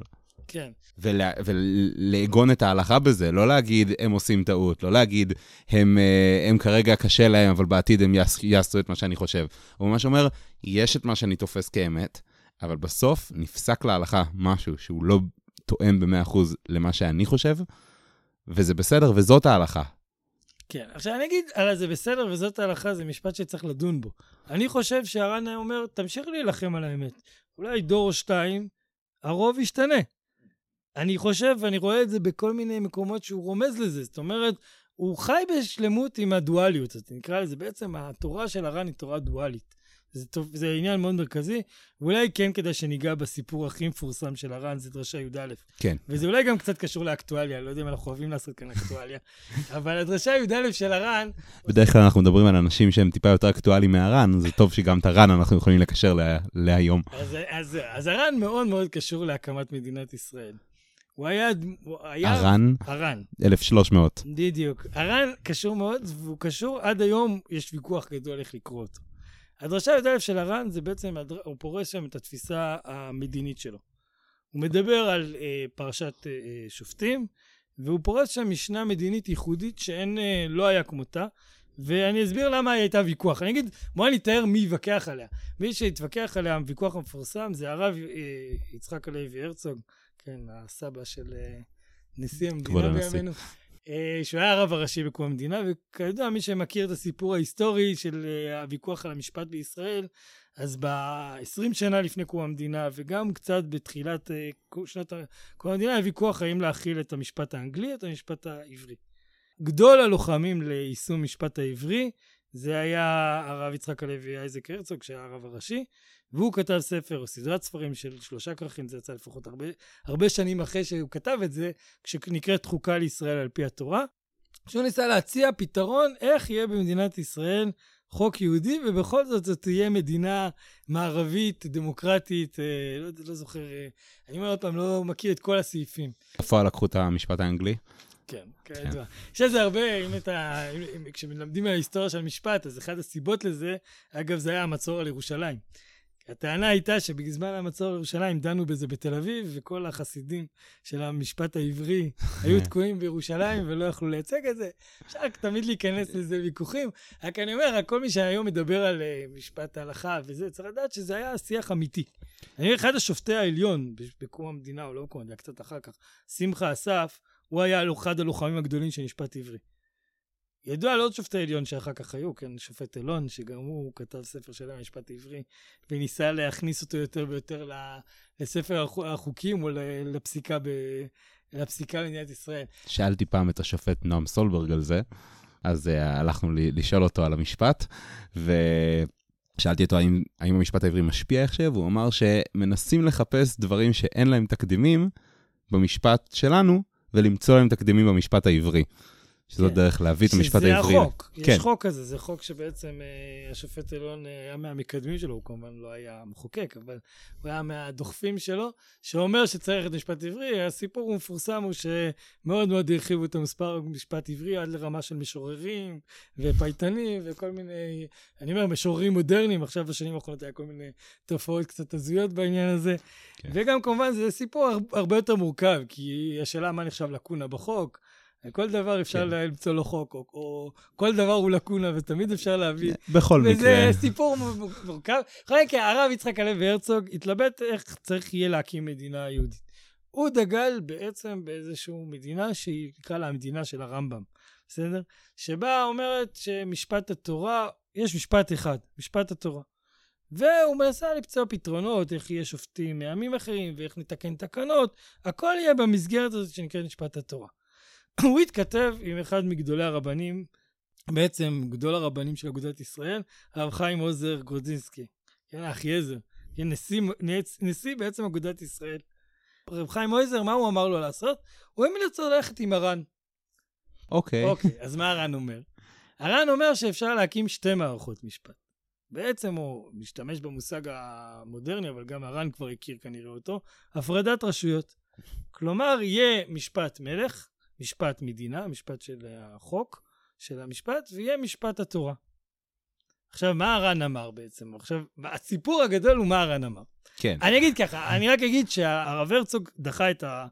כן. ולה, ולעגון את ההלכה בזה, לא להגיד הם עושים טעות, לא להגיד הם, אה, הם כרגע קשה להם, אבל בעתיד הם יעש, יעשו את מה שאני חושב. הוא ממש אומר, יש את מה שאני תופס כאמת, אבל בסוף נפסק להלכה משהו שהוא לא תואם ב-100% למה שאני חושב, וזה בסדר, וזאת ההלכה. כן. עכשיו אני אגיד, על זה בסדר וזאת ההלכה, זה משפט שצריך לדון בו. אני חושב שהר"ן היה אומר, תמשיך להילחם על האמת. אולי דור או שתיים, הרוב ישתנה. אני חושב, ואני רואה את זה בכל מיני מקומות שהוא רומז לזה. זאת אומרת, הוא חי בשלמות עם הדואליות, אז נקרא לזה, בעצם התורה של הר"ן היא תורה דואלית. זה, טוב, זה עניין מאוד מרכזי, ואולי כן כדאי שניגע בסיפור הכי מפורסם של הר"ן, זה דרשה י"א. כן. וזה אולי גם קצת קשור לאקטואליה, לא יודע אם אנחנו אוהבים לעשות כאן אקטואליה, אבל הדרשה י"א של הר"ן, בדרך כלל אנחנו מדברים על אנשים שהם טיפה יותר אקטואליים מהר"ן, זה טוב שגם את הר"ן אנחנו יכולים לקשר לה, להיום. אז, אז, אז הר"ן מאוד מאוד קשור להקמת מדינת ישראל. הוא היה... הוא היה הר"ן, הר"ן, 1300. בדיוק. הר"ן קשור מאוד, והוא קשור, עד היום יש ויכוח גדול איך לקרוא אותו. הדרשה י"א של הר"ן זה בעצם, הוא פורס שם את התפיסה המדינית שלו. הוא מדבר על אה, פרשת אה, אה, שופטים, והוא פורס שם משנה מדינית ייחודית שאין, אה, לא היה כמותה, ואני אסביר למה היא הייתה ויכוח. אני אגיד, בוא נתאר מי יתווכח עליה. מי שהתווכח עליה, הוויכוח המפורסם, זה הרב אה, יצחק הלוי הרצוג, כן, הסבא של אה, נשיא המדינה. בימינו. אה, שהוא היה הרב הראשי בקום המדינה, וכידוע, מי שמכיר את הסיפור ההיסטורי של אה, הוויכוח על המשפט בישראל, אז ב-20 שנה לפני קום המדינה, וגם קצת בתחילת אה, שנות ה- קום המדינה, היה ויכוח האם להכיל את המשפט האנגלי או את המשפט העברי. גדול הלוחמים ליישום משפט העברי, זה היה הרב יצחק הלוי אייזק הרצוג, שהיה הרב הראשי, והוא כתב ספר, או סדרת ספרים של שלושה כרכים, זה יצא לפחות הרבה, הרבה שנים אחרי שהוא כתב את זה, שנקראת חוקה לישראל על פי התורה, שהוא ניסה להציע פתרון איך יהיה במדינת ישראל חוק יהודי, ובכל זאת זאת תהיה מדינה מערבית, דמוקרטית, אה, לא, לא זוכר, אה, אני אומר עוד פעם, לא מכיר את כל הסעיפים. בפועל לקחו את המשפט האנגלי. כן, כן. כן. יש לזה הרבה, אם אתה, כשמלמדים מההיסטוריה של המשפט, אז אחת הסיבות לזה, אגב, זה היה המצור על ירושלים. הטענה הייתה שבזמן המצור על ירושלים דנו בזה בתל אביב, וכל החסידים של המשפט העברי היו תקועים בירושלים ולא יכלו לייצג את זה. אפשר תמיד להיכנס לזה ויכוחים. רק אני אומר, רק כל מי שהיום מדבר על אה, משפט ההלכה וזה, צריך לדעת שזה היה שיח אמיתי. אני אחד השופטי העליון בקום המדינה, או לא בקום המדינה, קצת אחר כך, שמחה אסף, הוא היה אחד הלוחמים הגדולים של משפט עברי. ידוע על עוד שופטי עליון שאחר כך היו, כן, שופט אלון, שגם הוא כתב ספר של המשפט העברי, וניסה להכניס אותו יותר ויותר לספר החו- החוקים או לפסיקה, ב, לפסיקה במדינת ישראל. שאלתי פעם את השופט נועם סולברג על זה, אז uh, הלכנו לשאול אותו על המשפט, ושאלתי אותו האם, האם המשפט העברי משפיע איכשהו, והוא אמר שמנסים לחפש דברים שאין להם תקדימים במשפט שלנו, ולמצוא להם תקדימים במשפט העברי. שזאת כן. דרך להביא את המשפט שזה העברי. החוק, כן. יש חוק כזה, זה חוק שבעצם אה, השופט אלון אה, היה מהמקדמים שלו, הוא כמובן לא היה מחוקק, אבל הוא היה מהדוחפים שלו, שאומר שצריך את משפט עברי. הסיפור המפורסם הוא שמאוד מאוד הרחיבו את המספר משפט עברי עד לרמה של משוררים ופייטנים וכל מיני, אני אומר, משוררים מודרניים, עכשיו בשנים האחרונות היה כל מיני תופעות קצת הזויות בעניין הזה. כן. וגם כמובן זה סיפור הר- הרבה יותר מורכב, כי השאלה מה נחשב לקונה בחוק. כל דבר אפשר כן. למצוא לו חוק, או, או כל דבר הוא לקונה, ותמיד אפשר להביא. בכל וזה מקרה. סיפור מ- מ- מורכב. בכל מקרה, הרב יצחק הלוי הרצוג התלבט איך צריך יהיה להקים מדינה יהודית. הוא דגל בעצם באיזושהי מדינה שהיא, נקרא לה המדינה של הרמב"ם, בסדר? שבה אומרת שמשפט התורה, יש משפט אחד, משפט התורה. והוא מנסה למצוא פתרונות, איך יהיה שופטים מעמים אחרים, ואיך נתקן תקנות, הכל יהיה במסגרת הזאת שנקראת משפט התורה. הוא התכתב עם אחד מגדולי הרבנים, בעצם גדול הרבנים של אגודת ישראל, הרב חיים עוזר גרודזינסקי, כן, אחיעזר, כן, נשיא, נשיא בעצם אגודת ישראל. רב חיים עוזר, מה הוא אמר לו לעשות? הוא המליץ לו ללכת עם הר"ן. אוקיי. אוקיי, אז מה הר"ן אומר? הר"ן אומר שאפשר להקים שתי מערכות משפט. בעצם הוא משתמש במושג המודרני, אבל גם הר"ן כבר הכיר כנראה אותו, הפרדת רשויות. כלומר, יהיה משפט מלך, משפט מדינה, משפט של החוק, של המשפט, ויהיה משפט התורה. עכשיו, מה הר"ן אמר בעצם? עכשיו, הסיפור הגדול הוא מה הר"ן אמר. כן. אני אגיד ככה, אני רק אגיד שהרב הרצוג דחה את, ה,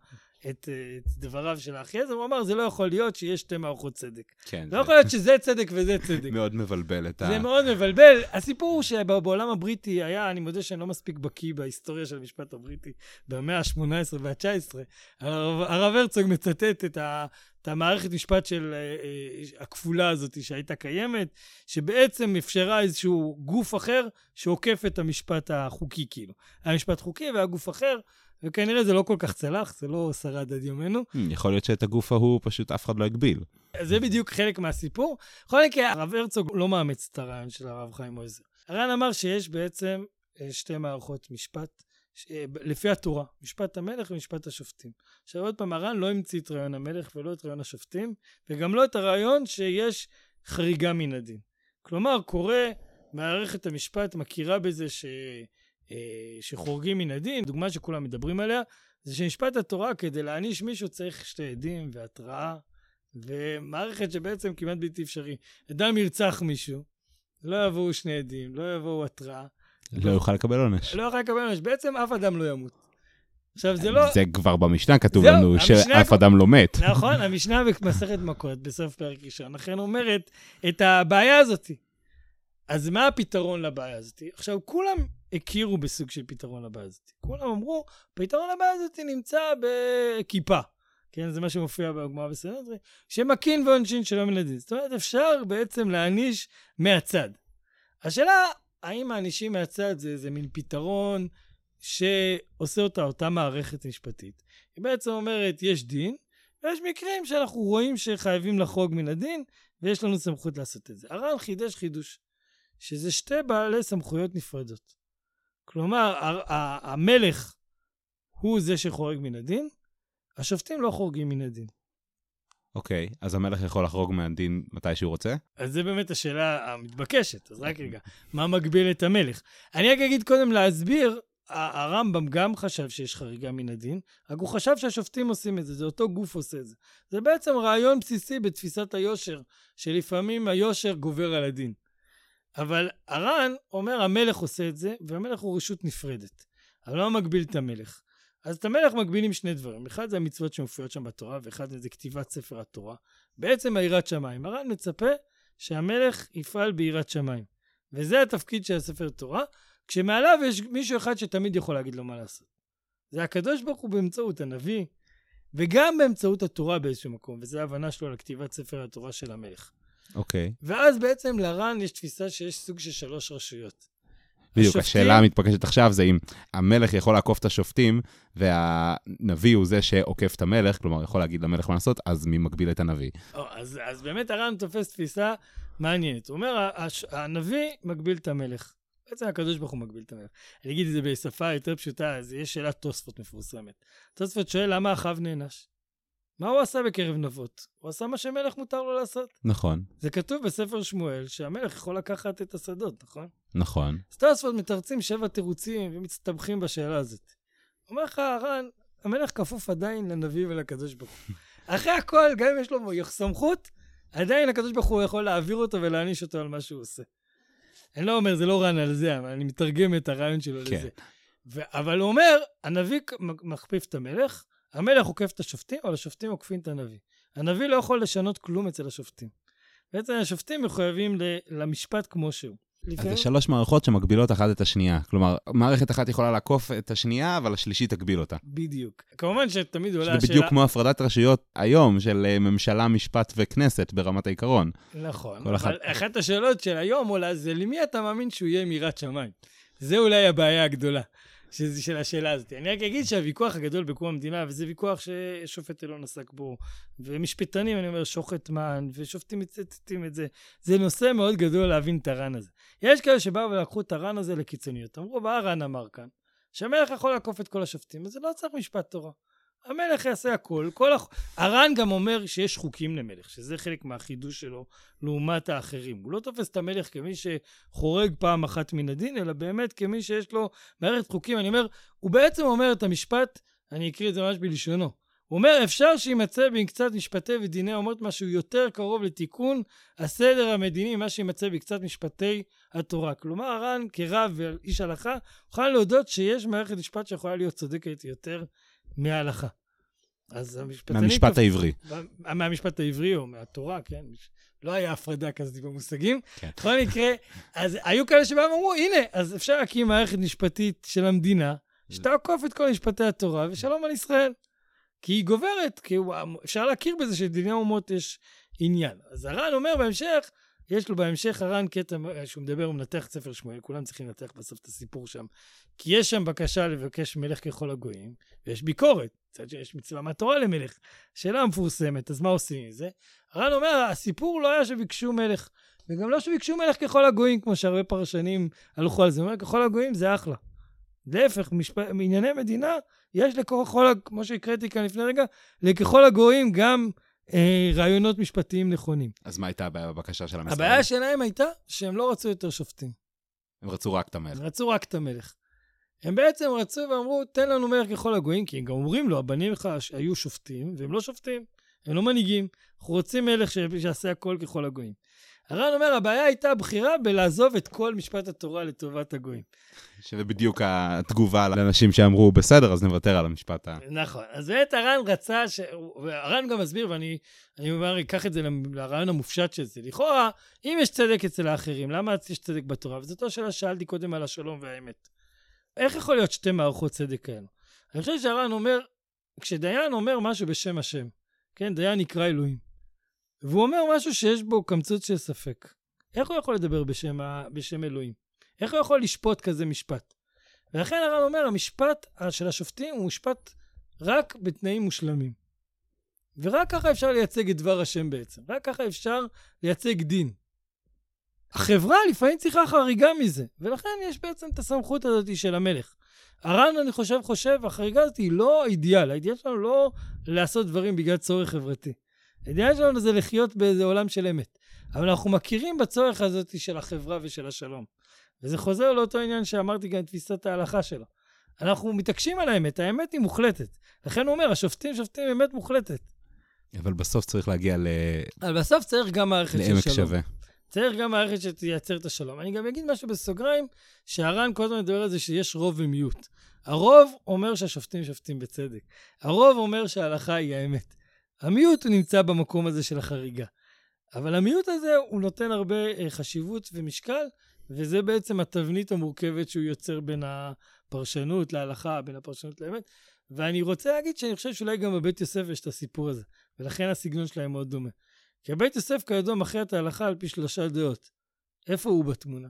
את, את דבריו של האחי עזר, הוא אמר, זה לא יכול להיות שיש שתי מערכות צדק. כן. לא יכול להיות שזה צדק וזה צדק. מאוד מבלבל את ה... זה מאוד מבלבל. הסיפור הוא שבעולם הבריטי היה, אני מודה שאני לא מספיק בקיא בהיסטוריה של המשפט הבריטי במאה ה-18 וה-19. הרב, הרב הרצוג מצטט את, ה, את המערכת משפט של אה, אה, הכפולה הזאת שהייתה קיימת, שבעצם אפשרה איזשהו גוף אחר שעוקף את המשפט החוקי, כאילו. היה משפט חוקי והיה גוף אחר, וכנראה זה לא כל כך צלח, זה לא שרד עד יומנו. Hmm, יכול להיות שאת הגוף ההוא פשוט אף אחד לא הגביל. זה בדיוק חלק מהסיפור. בכל מקרה, הרב הרצוג לא מאמץ את הרעיון של הרב חיים עוזר. הר"ן אמר שיש בעצם אה, שתי מערכות משפט, ש- אה, לפי התורה, משפט המלך ומשפט השופטים. עכשיו עוד פעם, הר"ן לא המציא את רעיון המלך ולא את רעיון השופטים, וגם לא את הרעיון שיש חריגה מן הדין. כלומר, קורא, מערכת המשפט מכירה בזה ש... אה, שחורגים מן הדין, דוגמה שכולם מדברים עליה, זה שמשפט התורה, כדי להעניש מישהו צריך שתי עדים והתראה ומערכת שבעצם כמעט בלתי אפשרי. אדם ירצח מישהו, לא יבואו שני עדים, לא יבואו התראה, לא יוכל לקבל עונש. לא יכול לקבל עונש, בעצם אף אדם לא ימות. עכשיו זה לא... זה כבר במשנה כתוב זהו, לנו שאף אדם לא מת. נכון, המשנה במסכת מכות, בסוף פרק ראשון, אכן אומרת את הבעיה הזאת. אז מה הפתרון לבעיה הזאת? עכשיו, כולם הכירו בסוג של פתרון לבעיה הזאת. כולם אמרו, פתרון לבעיה הזאת נמצא בכיפה. כן, זה מה שמופיע בגמרא בסנהדרין, שמכין ועונשין שלא מן הדין. זאת אומרת, אפשר בעצם להעניש מהצד. השאלה, האם מענישים מהצד זה איזה מין פתרון שעושה אותה אותה מערכת משפטית. היא בעצם אומרת, יש דין, ויש מקרים שאנחנו רואים שחייבים לחרוג מן הדין, ויש לנו סמכות לעשות את זה. הר"ן חידש חידוש, שזה שתי בעלי סמכויות נפרדות. כלומר, המלך הוא זה שחורג מן הדין, השופטים לא חורגים מן הדין. אוקיי, אז המלך יכול לחרוג מהדין מתי שהוא רוצה? אז זה באמת השאלה המתבקשת, אז רק רגע, מה מגביל את המלך? אני רק אגיד קודם להסביר הרמב"ם גם חשב שיש חריגה מן הדין, רק הוא חשב שהשופטים עושים את זה, זה אותו גוף עושה את זה. זה בעצם רעיון בסיסי בתפיסת היושר, שלפעמים היושר גובר על הדין. אבל הר"ן אומר, המלך עושה את זה, והמלך הוא רשות נפרדת. אבל לא מגביל את המלך. אז את המלך מגבילים שני דברים. אחד זה המצוות שמופיעות שם בתורה, ואחד זה כתיבת ספר התורה. בעצם היראת שמיים. הר"ן מצפה שהמלך יפעל ביראת שמיים. וזה התפקיד של הספר תורה, כשמעליו יש מישהו אחד שתמיד יכול להגיד לו מה לעשות. זה הקדוש ברוך הוא באמצעות הנביא, וגם באמצעות התורה באיזשהו מקום, וזו ההבנה שלו על כתיבת ספר התורה של המלך. אוקיי. Okay. ואז בעצם לר"ן יש תפיסה שיש סוג של שלוש רשויות. בדיוק, השופטים... השאלה המתבקשת עכשיו זה אם המלך יכול לעקוף את השופטים, והנביא הוא זה שעוקף את המלך, כלומר, יכול להגיד למלך מה לעשות, אז מי מגביל את הנביא? או, אז, אז באמת הר"ן תופס תפיסה מעניינת. הוא אומר, הנביא מגביל את המלך. בעצם הקדוש ברוך הוא מגביל את המלך. אני אגיד את זה בשפה יותר פשוטה, אז יש שאלת תוספות מפורסמת. תוספות שואל למה אחאב נענש? מה הוא עשה בקרב נבות? הוא עשה מה שמלך מותר לו לעשות. נכון. זה כתוב בספר שמואל, שהמלך יכול לקחת את השדות, נכון? נכון. אז תוספות מתרצים שבע תירוצים ומצטבחים בשאלה הזאת. אומר לך הר"ן, המלך כפוף עדיין לנביא ולקדוש ברוך הוא. אחרי הכל, גם אם יש לו סמכות, עדיין הקדוש ברוך הוא יכול להעביר אותו ולהעניש אותו על מה שהוא עושה. אני לא אומר, זה לא רן על זה, אבל אני מתרגם את הרעיון שלו כן. לזה. ו- אבל הוא אומר, הנביא מכפיף את המלך, המלך עוקף את השופטים, אבל השופטים עוקפים את הנביא. הנביא לא יכול לשנות כלום אצל השופטים. בעצם השופטים מחויבים ל- למשפט כמו שהוא. לפעמים... אז זה שלוש מערכות שמגבילות אחת את השנייה. כלומר, מערכת אחת יכולה לעקוף את השנייה, אבל השלישית תגביל אותה. בדיוק. כמובן שתמיד עולה השאלה... זה בדיוק כמו הפרדת רשויות היום, של אה, ממשלה, משפט וכנסת ברמת העיקרון. נכון, אבל אחת... אחת השאלות של היום עולה זה, למי אתה מאמין שהוא יהיה מיראת שמיים? זה אולי הבעיה הגדולה. של השאלה הזאת. אני רק אגיד שהוויכוח הגדול בקום המדינה, וזה ויכוח ששופט אלון עסק בו, ומשפטנים, אני אומר, שוחט מן, ושופטים מצטטים את זה, זה נושא מאוד גדול להבין את הר"ן הזה. יש כאלה שבאו ולקחו את הר"ן הזה לקיצוניות. אמרו, מה הר"ן אמר כאן? שהמלך יכול לעקוף את כל השופטים, אז זה לא צריך משפט תורה. המלך יעשה הכל. כל הח... הר"ן גם אומר שיש חוקים למלך, שזה חלק מהחידוש שלו לעומת האחרים. הוא לא תופס את המלך כמי שחורג פעם אחת מן הדין, אלא באמת כמי שיש לו מערכת חוקים. אני אומר, הוא בעצם אומר את המשפט, אני אקריא את זה ממש בלשונו. הוא אומר, אפשר שימצא במקצת משפטי ודיני אומות משהו יותר קרוב לתיקון הסדר המדיני ממה שימצא בקצת משפטי התורה. כלומר, הר"ן כרב ואיש הלכה, יכול להודות שיש מערכת משפט שיכולה להיות צודקת יותר מההלכה. אז המשפטנים... מהמשפט העברי. מהמשפט העברי או מהתורה, כן? לא היה הפרדה כזאת במושגים. כן. בכל מקרה, אז היו כאלה שבאו ואמרו, הנה, אז אפשר להקים מערכת משפטית של המדינה, שתעקוף את כל משפטי התורה, ושלום על ישראל. כי היא גוברת, כי אפשר להכיר בזה שדיני האומות יש עניין. אז הר"ן אומר בהמשך, יש לו בהמשך הר"ן קטע שהוא מדבר, הוא מנתח את ספר שמואל, כולם צריכים לנתח בסוף את הסיפור שם. כי יש שם בקשה לבקש מלך ככל הגויים, ויש ביקורת, מצד שיש מצווה מהתורה למלך. שאלה המפורסמת, אז מה עושים עם זה? הר"ן אומר, הסיפור לא היה שביקשו מלך, וגם לא שביקשו מלך ככל הגויים, כמו שהרבה פרשנים הלכו על זה. הוא אומר, ככל הגויים זה אחלה. להפך, משפ... מענייני מדינה, יש לככל, כמו שהקראתי כאן לפני רגע, לככל הגויים גם אה, רעיונות משפטיים נכונים. אז מה הייתה הבעיה בבקשה של המשרד? הבעיה שלהם הייתה שהם לא רצו יותר שופטים. הם רצו רק את המלך. הם רצו רק את המלך. הם בעצם רצו ואמרו, תן לנו מלך ככל הגויים, כי הם גם אומרים לו, הבנים שלך היו שופטים, והם לא שופטים, הם לא מנהיגים. אנחנו רוצים מלך שיעשה הכל ככל הגויים. הר"ן אומר, הבעיה הייתה הבחירה בלעזוב את כל משפט התורה לטובת הגויים. שזה בדיוק התגובה לאנשים שאמרו, בסדר, אז נוותר על המשפט ה... נכון. אז באמת הר"ן רצה, ש... הר"ן גם מסביר, ואני אומר, אקח את זה לרעיון המופשט של זה. לכאורה, אם יש צדק אצל האחרים, למה יש צדק בתורה? וזאת לא שאלה ששאלתי קודם על השלום והאמת. איך יכול להיות שתי מערכות צדק כאלו? אני חושב שהר"ן אומר, כשדיין אומר משהו בשם השם, כן, דיין נקרא אלוהים. והוא אומר משהו שיש בו קמצוץ של ספק. איך הוא יכול לדבר בשם, ה... בשם אלוהים? איך הוא יכול לשפוט כזה משפט? ולכן הרב אומר, המשפט של השופטים הוא משפט רק בתנאים מושלמים. ורק ככה אפשר לייצג את דבר השם בעצם. רק ככה אפשר לייצג דין. החברה לפעמים צריכה חריגה מזה, ולכן יש בעצם את הסמכות הזאת של המלך. הר"ן, אני חושב, חושב, החריגה הזאת היא לא האידיאל. האידיאל שלנו לא לעשות דברים בגלל צורך חברתי. האידיאל שלנו זה לחיות באיזה עולם של אמת. אבל אנחנו מכירים בצורך הזאת של החברה ושל השלום. וזה חוזר לאותו עניין שאמרתי גם תפיסת ההלכה שלו. אנחנו מתעקשים על האמת, האמת היא מוחלטת. לכן הוא אומר, השופטים שופטים אמת מוחלטת. אבל בסוף צריך להגיע ל... אבל בסוף צריך גם מערכת של שלום. לעמק שווה. צריך גם מערכת שתייצר את השלום. אני גם אגיד משהו בסוגריים, שהר"ן כל הזמן מדבר על זה שיש רוב ומיעוט. הרוב אומר שהשופטים שופטים בצדק. הרוב אומר שההלכה היא האמת. המיעוט נמצא במקום הזה של החריגה. אבל המיעוט הזה, הוא נותן הרבה אה, חשיבות ומשקל, וזה בעצם התבנית המורכבת שהוא יוצר בין הפרשנות להלכה, בין הפרשנות לאמת. ואני רוצה להגיד שאני חושב שאולי גם בבית יוסף יש את הסיפור הזה, ולכן הסגנון שלהם מאוד דומה. כי הבית יוסף כידוע מכריע את ההלכה על פי שלושה דעות. איפה הוא בתמונה?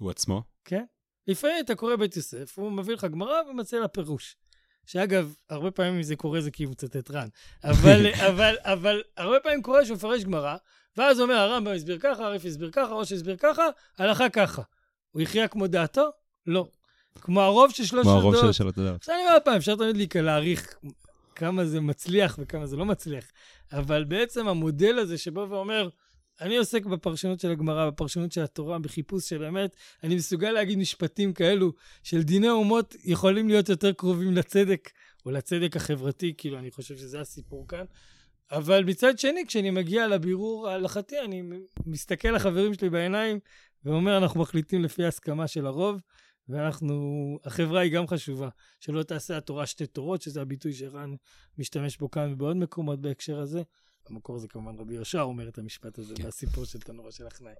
הוא עצמו? כן. לפעמים אתה קורא בית יוסף, הוא מביא לך גמרא ומציע לה פירוש. שאגב, הרבה פעמים זה קורה זה כי הוא מצטט רן. אבל, אבל, אבל הרבה פעמים קורה שהוא מפרש גמרא, ואז אומר הרמב"ם הסביר ככה, הרף הסביר ככה, ראש הסביר ככה, הלכה ככה. הוא הכריע כמו דעתו? לא. כמו הרוב של שלוש כמו הרוב הדעות. של שלוש הדעות. עכשיו אני אומר פעם, אפשר תמיד להעריך כמה זה מצליח וכמה זה לא מצליח, אבל בעצם המודל הזה שבא ואומר, אני עוסק בפרשנות של הגמרא, בפרשנות של התורה, בחיפוש של אמת, אני מסוגל להגיד משפטים כאלו של דיני אומות יכולים להיות יותר קרובים לצדק, או לצדק החברתי, כאילו, אני חושב שזה הסיפור כאן. אבל מצד שני, כשאני מגיע לבירור ההלכתי, אני מסתכל לחברים שלי בעיניים ואומר, אנחנו מחליטים לפי ההסכמה של הרוב, ואנחנו, החברה היא גם חשובה, שלא תעשה התורה שתי תורות, שזה הביטוי שרן משתמש בו כאן ובעוד מקומות בהקשר הזה. במקור זה כמובן רבי יהושע אומר את המשפט הזה כן. בסיפור של תנורו של הכנאי.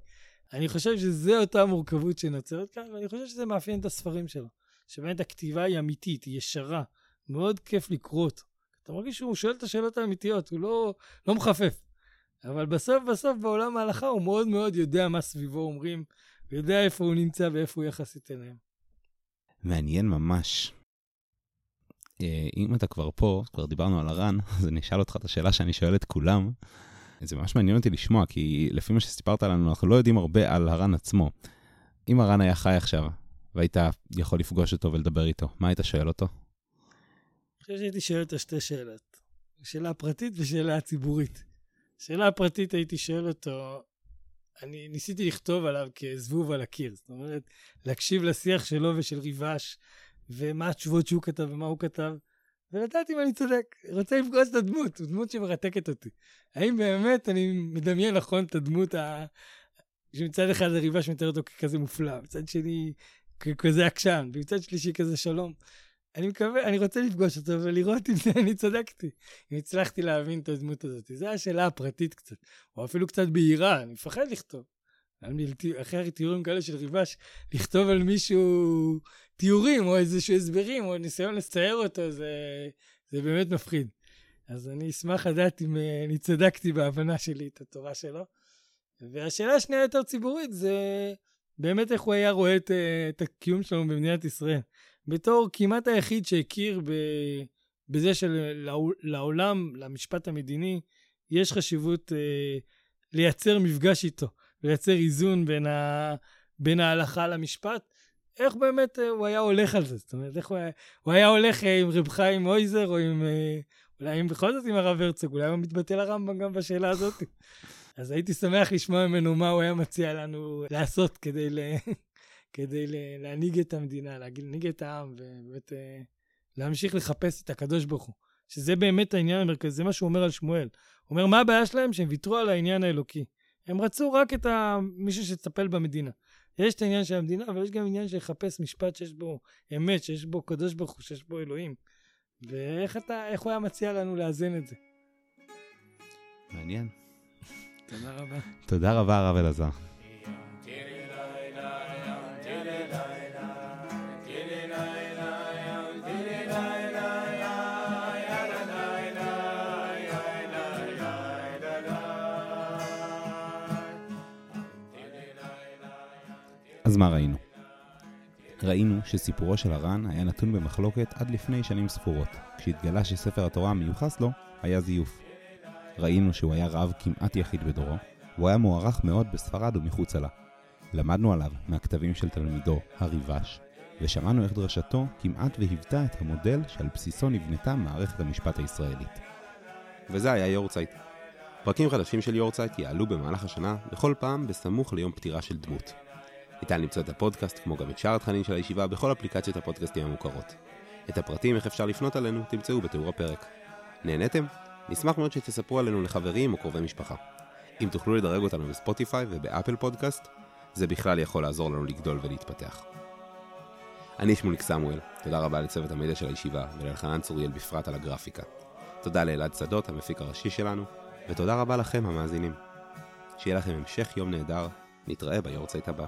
אני חושב שזה אותה מורכבות שנוצרת כאן, ואני חושב שזה מאפיין את הספרים שלו. שבאמת הכתיבה היא אמיתית, היא ישרה, מאוד כיף לקרוא אותו. אתה מרגיש שהוא שואל את השאלות האמיתיות, הוא לא, לא מחפף. אבל בסוף בסוף בעולם ההלכה הוא מאוד מאוד יודע מה סביבו אומרים, ויודע איפה הוא נמצא ואיפה הוא יחסית אליהם. מעניין ממש. אה, אם אתה כבר פה, כבר דיברנו על הר"ן, אז אני אשאל אותך את השאלה שאני שואל את כולם. זה ממש מעניין אותי לשמוע, כי לפי מה שסיפרת לנו, אנחנו לא יודעים הרבה על הר"ן עצמו. אם הר"ן היה חי עכשיו, והיית יכול לפגוש אותו ולדבר איתו, מה היית שואל אותו? אני חושב שהייתי שואל אותו שתי שאלות. שאלה פרטית ושאלה ציבורית. שאלה הפרטית הייתי שואל אותו, אני ניסיתי לכתוב עליו כזבוב על הקיר. זאת אומרת, להקשיב לשיח שלו ושל ריבש, ומה התשובות שהוא כתב ומה הוא כתב, ולדעת אם אני צודק. רוצה לפגוש את הדמות, זו דמות שמרתקת אותי. האם באמת אני מדמיין נכון את הדמות ה... שמצד אחד הריבש מתאר אותו ככזה מופלא, מצד שני ככזה עקשן, ומצד שלישי כזה שלום. אני מקווה, אני רוצה לפגוש אותו ולראות אם אני צדקתי. אם הצלחתי להבין את הדמות הזאת. זו השאלה הפרטית קצת, או אפילו קצת בהירה, אני מפחד לכתוב. אחרי תיאורים כאלה של ריבש, לכתוב על מישהו תיאורים, או איזשהו הסברים, או ניסיון לצייר אותו, זה, זה באמת מפחיד. אז אני אשמח לדעת אם אה, אני צדקתי בהבנה שלי את התורה שלו. והשאלה השנייה יותר ציבורית זה באמת איך הוא היה רואה את, אה, את הקיום שלנו במדינת ישראל. בתור כמעט היחיד שהכיר ב, בזה שלעולם, למשפט המדיני, יש חשיבות אה, לייצר מפגש איתו, לייצר איזון בין, ה, בין ההלכה למשפט. איך באמת אה, הוא היה הולך על זה? זאת אומרת, איך הוא היה, הוא היה הולך אה, עם רב חיים מויזר, או עם, אה, אולי עם בכל זאת עם הרב הרצוג, אולי הוא מתבטא לרמב"ם גם בשאלה הזאת. אז הייתי שמח לשמוע ממנו מה הוא היה מציע לנו לעשות כדי, ל... כדי ל... להנהיג את המדינה, להנהיג את העם, ובאמת להמשיך לחפש את הקדוש ברוך הוא. שזה באמת העניין המרכזי, זה מה שהוא אומר על שמואל. הוא אומר, מה הבעיה שלהם? שהם ויתרו על העניין האלוקי. הם רצו רק את ה... מישהו שיטפל במדינה. יש את העניין של המדינה, אבל יש גם עניין של לחפש משפט שיש בו אמת, שיש בו קדוש ברוך הוא, שיש בו אלוהים. ואיך אתה, איך הוא היה מציע לנו לאזן את זה? מעניין. תודה רבה. תודה רבה, הרב אלעזר. מה ראינו? ראינו שסיפורו של הר"ן היה נתון במחלוקת עד לפני שנים ספורות, כשהתגלה שספר התורה המיוחס לו היה זיוף. ראינו שהוא היה רב כמעט יחיד בדורו, והוא היה מוערך מאוד בספרד ומחוצה לה. למדנו עליו מהכתבים של תלמידו, הריבש, ושמענו איך דרשתו כמעט והיוותה את המודל שעל בסיסו נבנתה מערכת המשפט הישראלית. וזה היה יורצייט. פרקים חדשים של יורצייט יעלו במהלך השנה, בכל פעם בסמוך ליום פטירה של דמות. ניתן למצוא את הפודקאסט, כמו גם את שאר התכנים של הישיבה, בכל אפליקציות הפודקאסטים המוכרות. את הפרטים איך אפשר לפנות עלינו תמצאו בתיאור הפרק. נהניתם? נשמח מאוד שתספרו עלינו לחברים או קרובי משפחה. אם תוכלו לדרג אותנו בספוטיפיי ובאפל פודקאסט, זה בכלל יכול לעזור לנו לגדול ולהתפתח. אני שמוליק סמואל, תודה רבה לצוות המדיה של הישיבה ולאלחנן צוריאל בפרט על הגרפיקה. תודה לאלעד שדות, המפיק הראשי שלנו, ותודה רבה לכם המאזינים. שיהיה לכם המשך יום נהדר, נתראה ביורצייט הבא.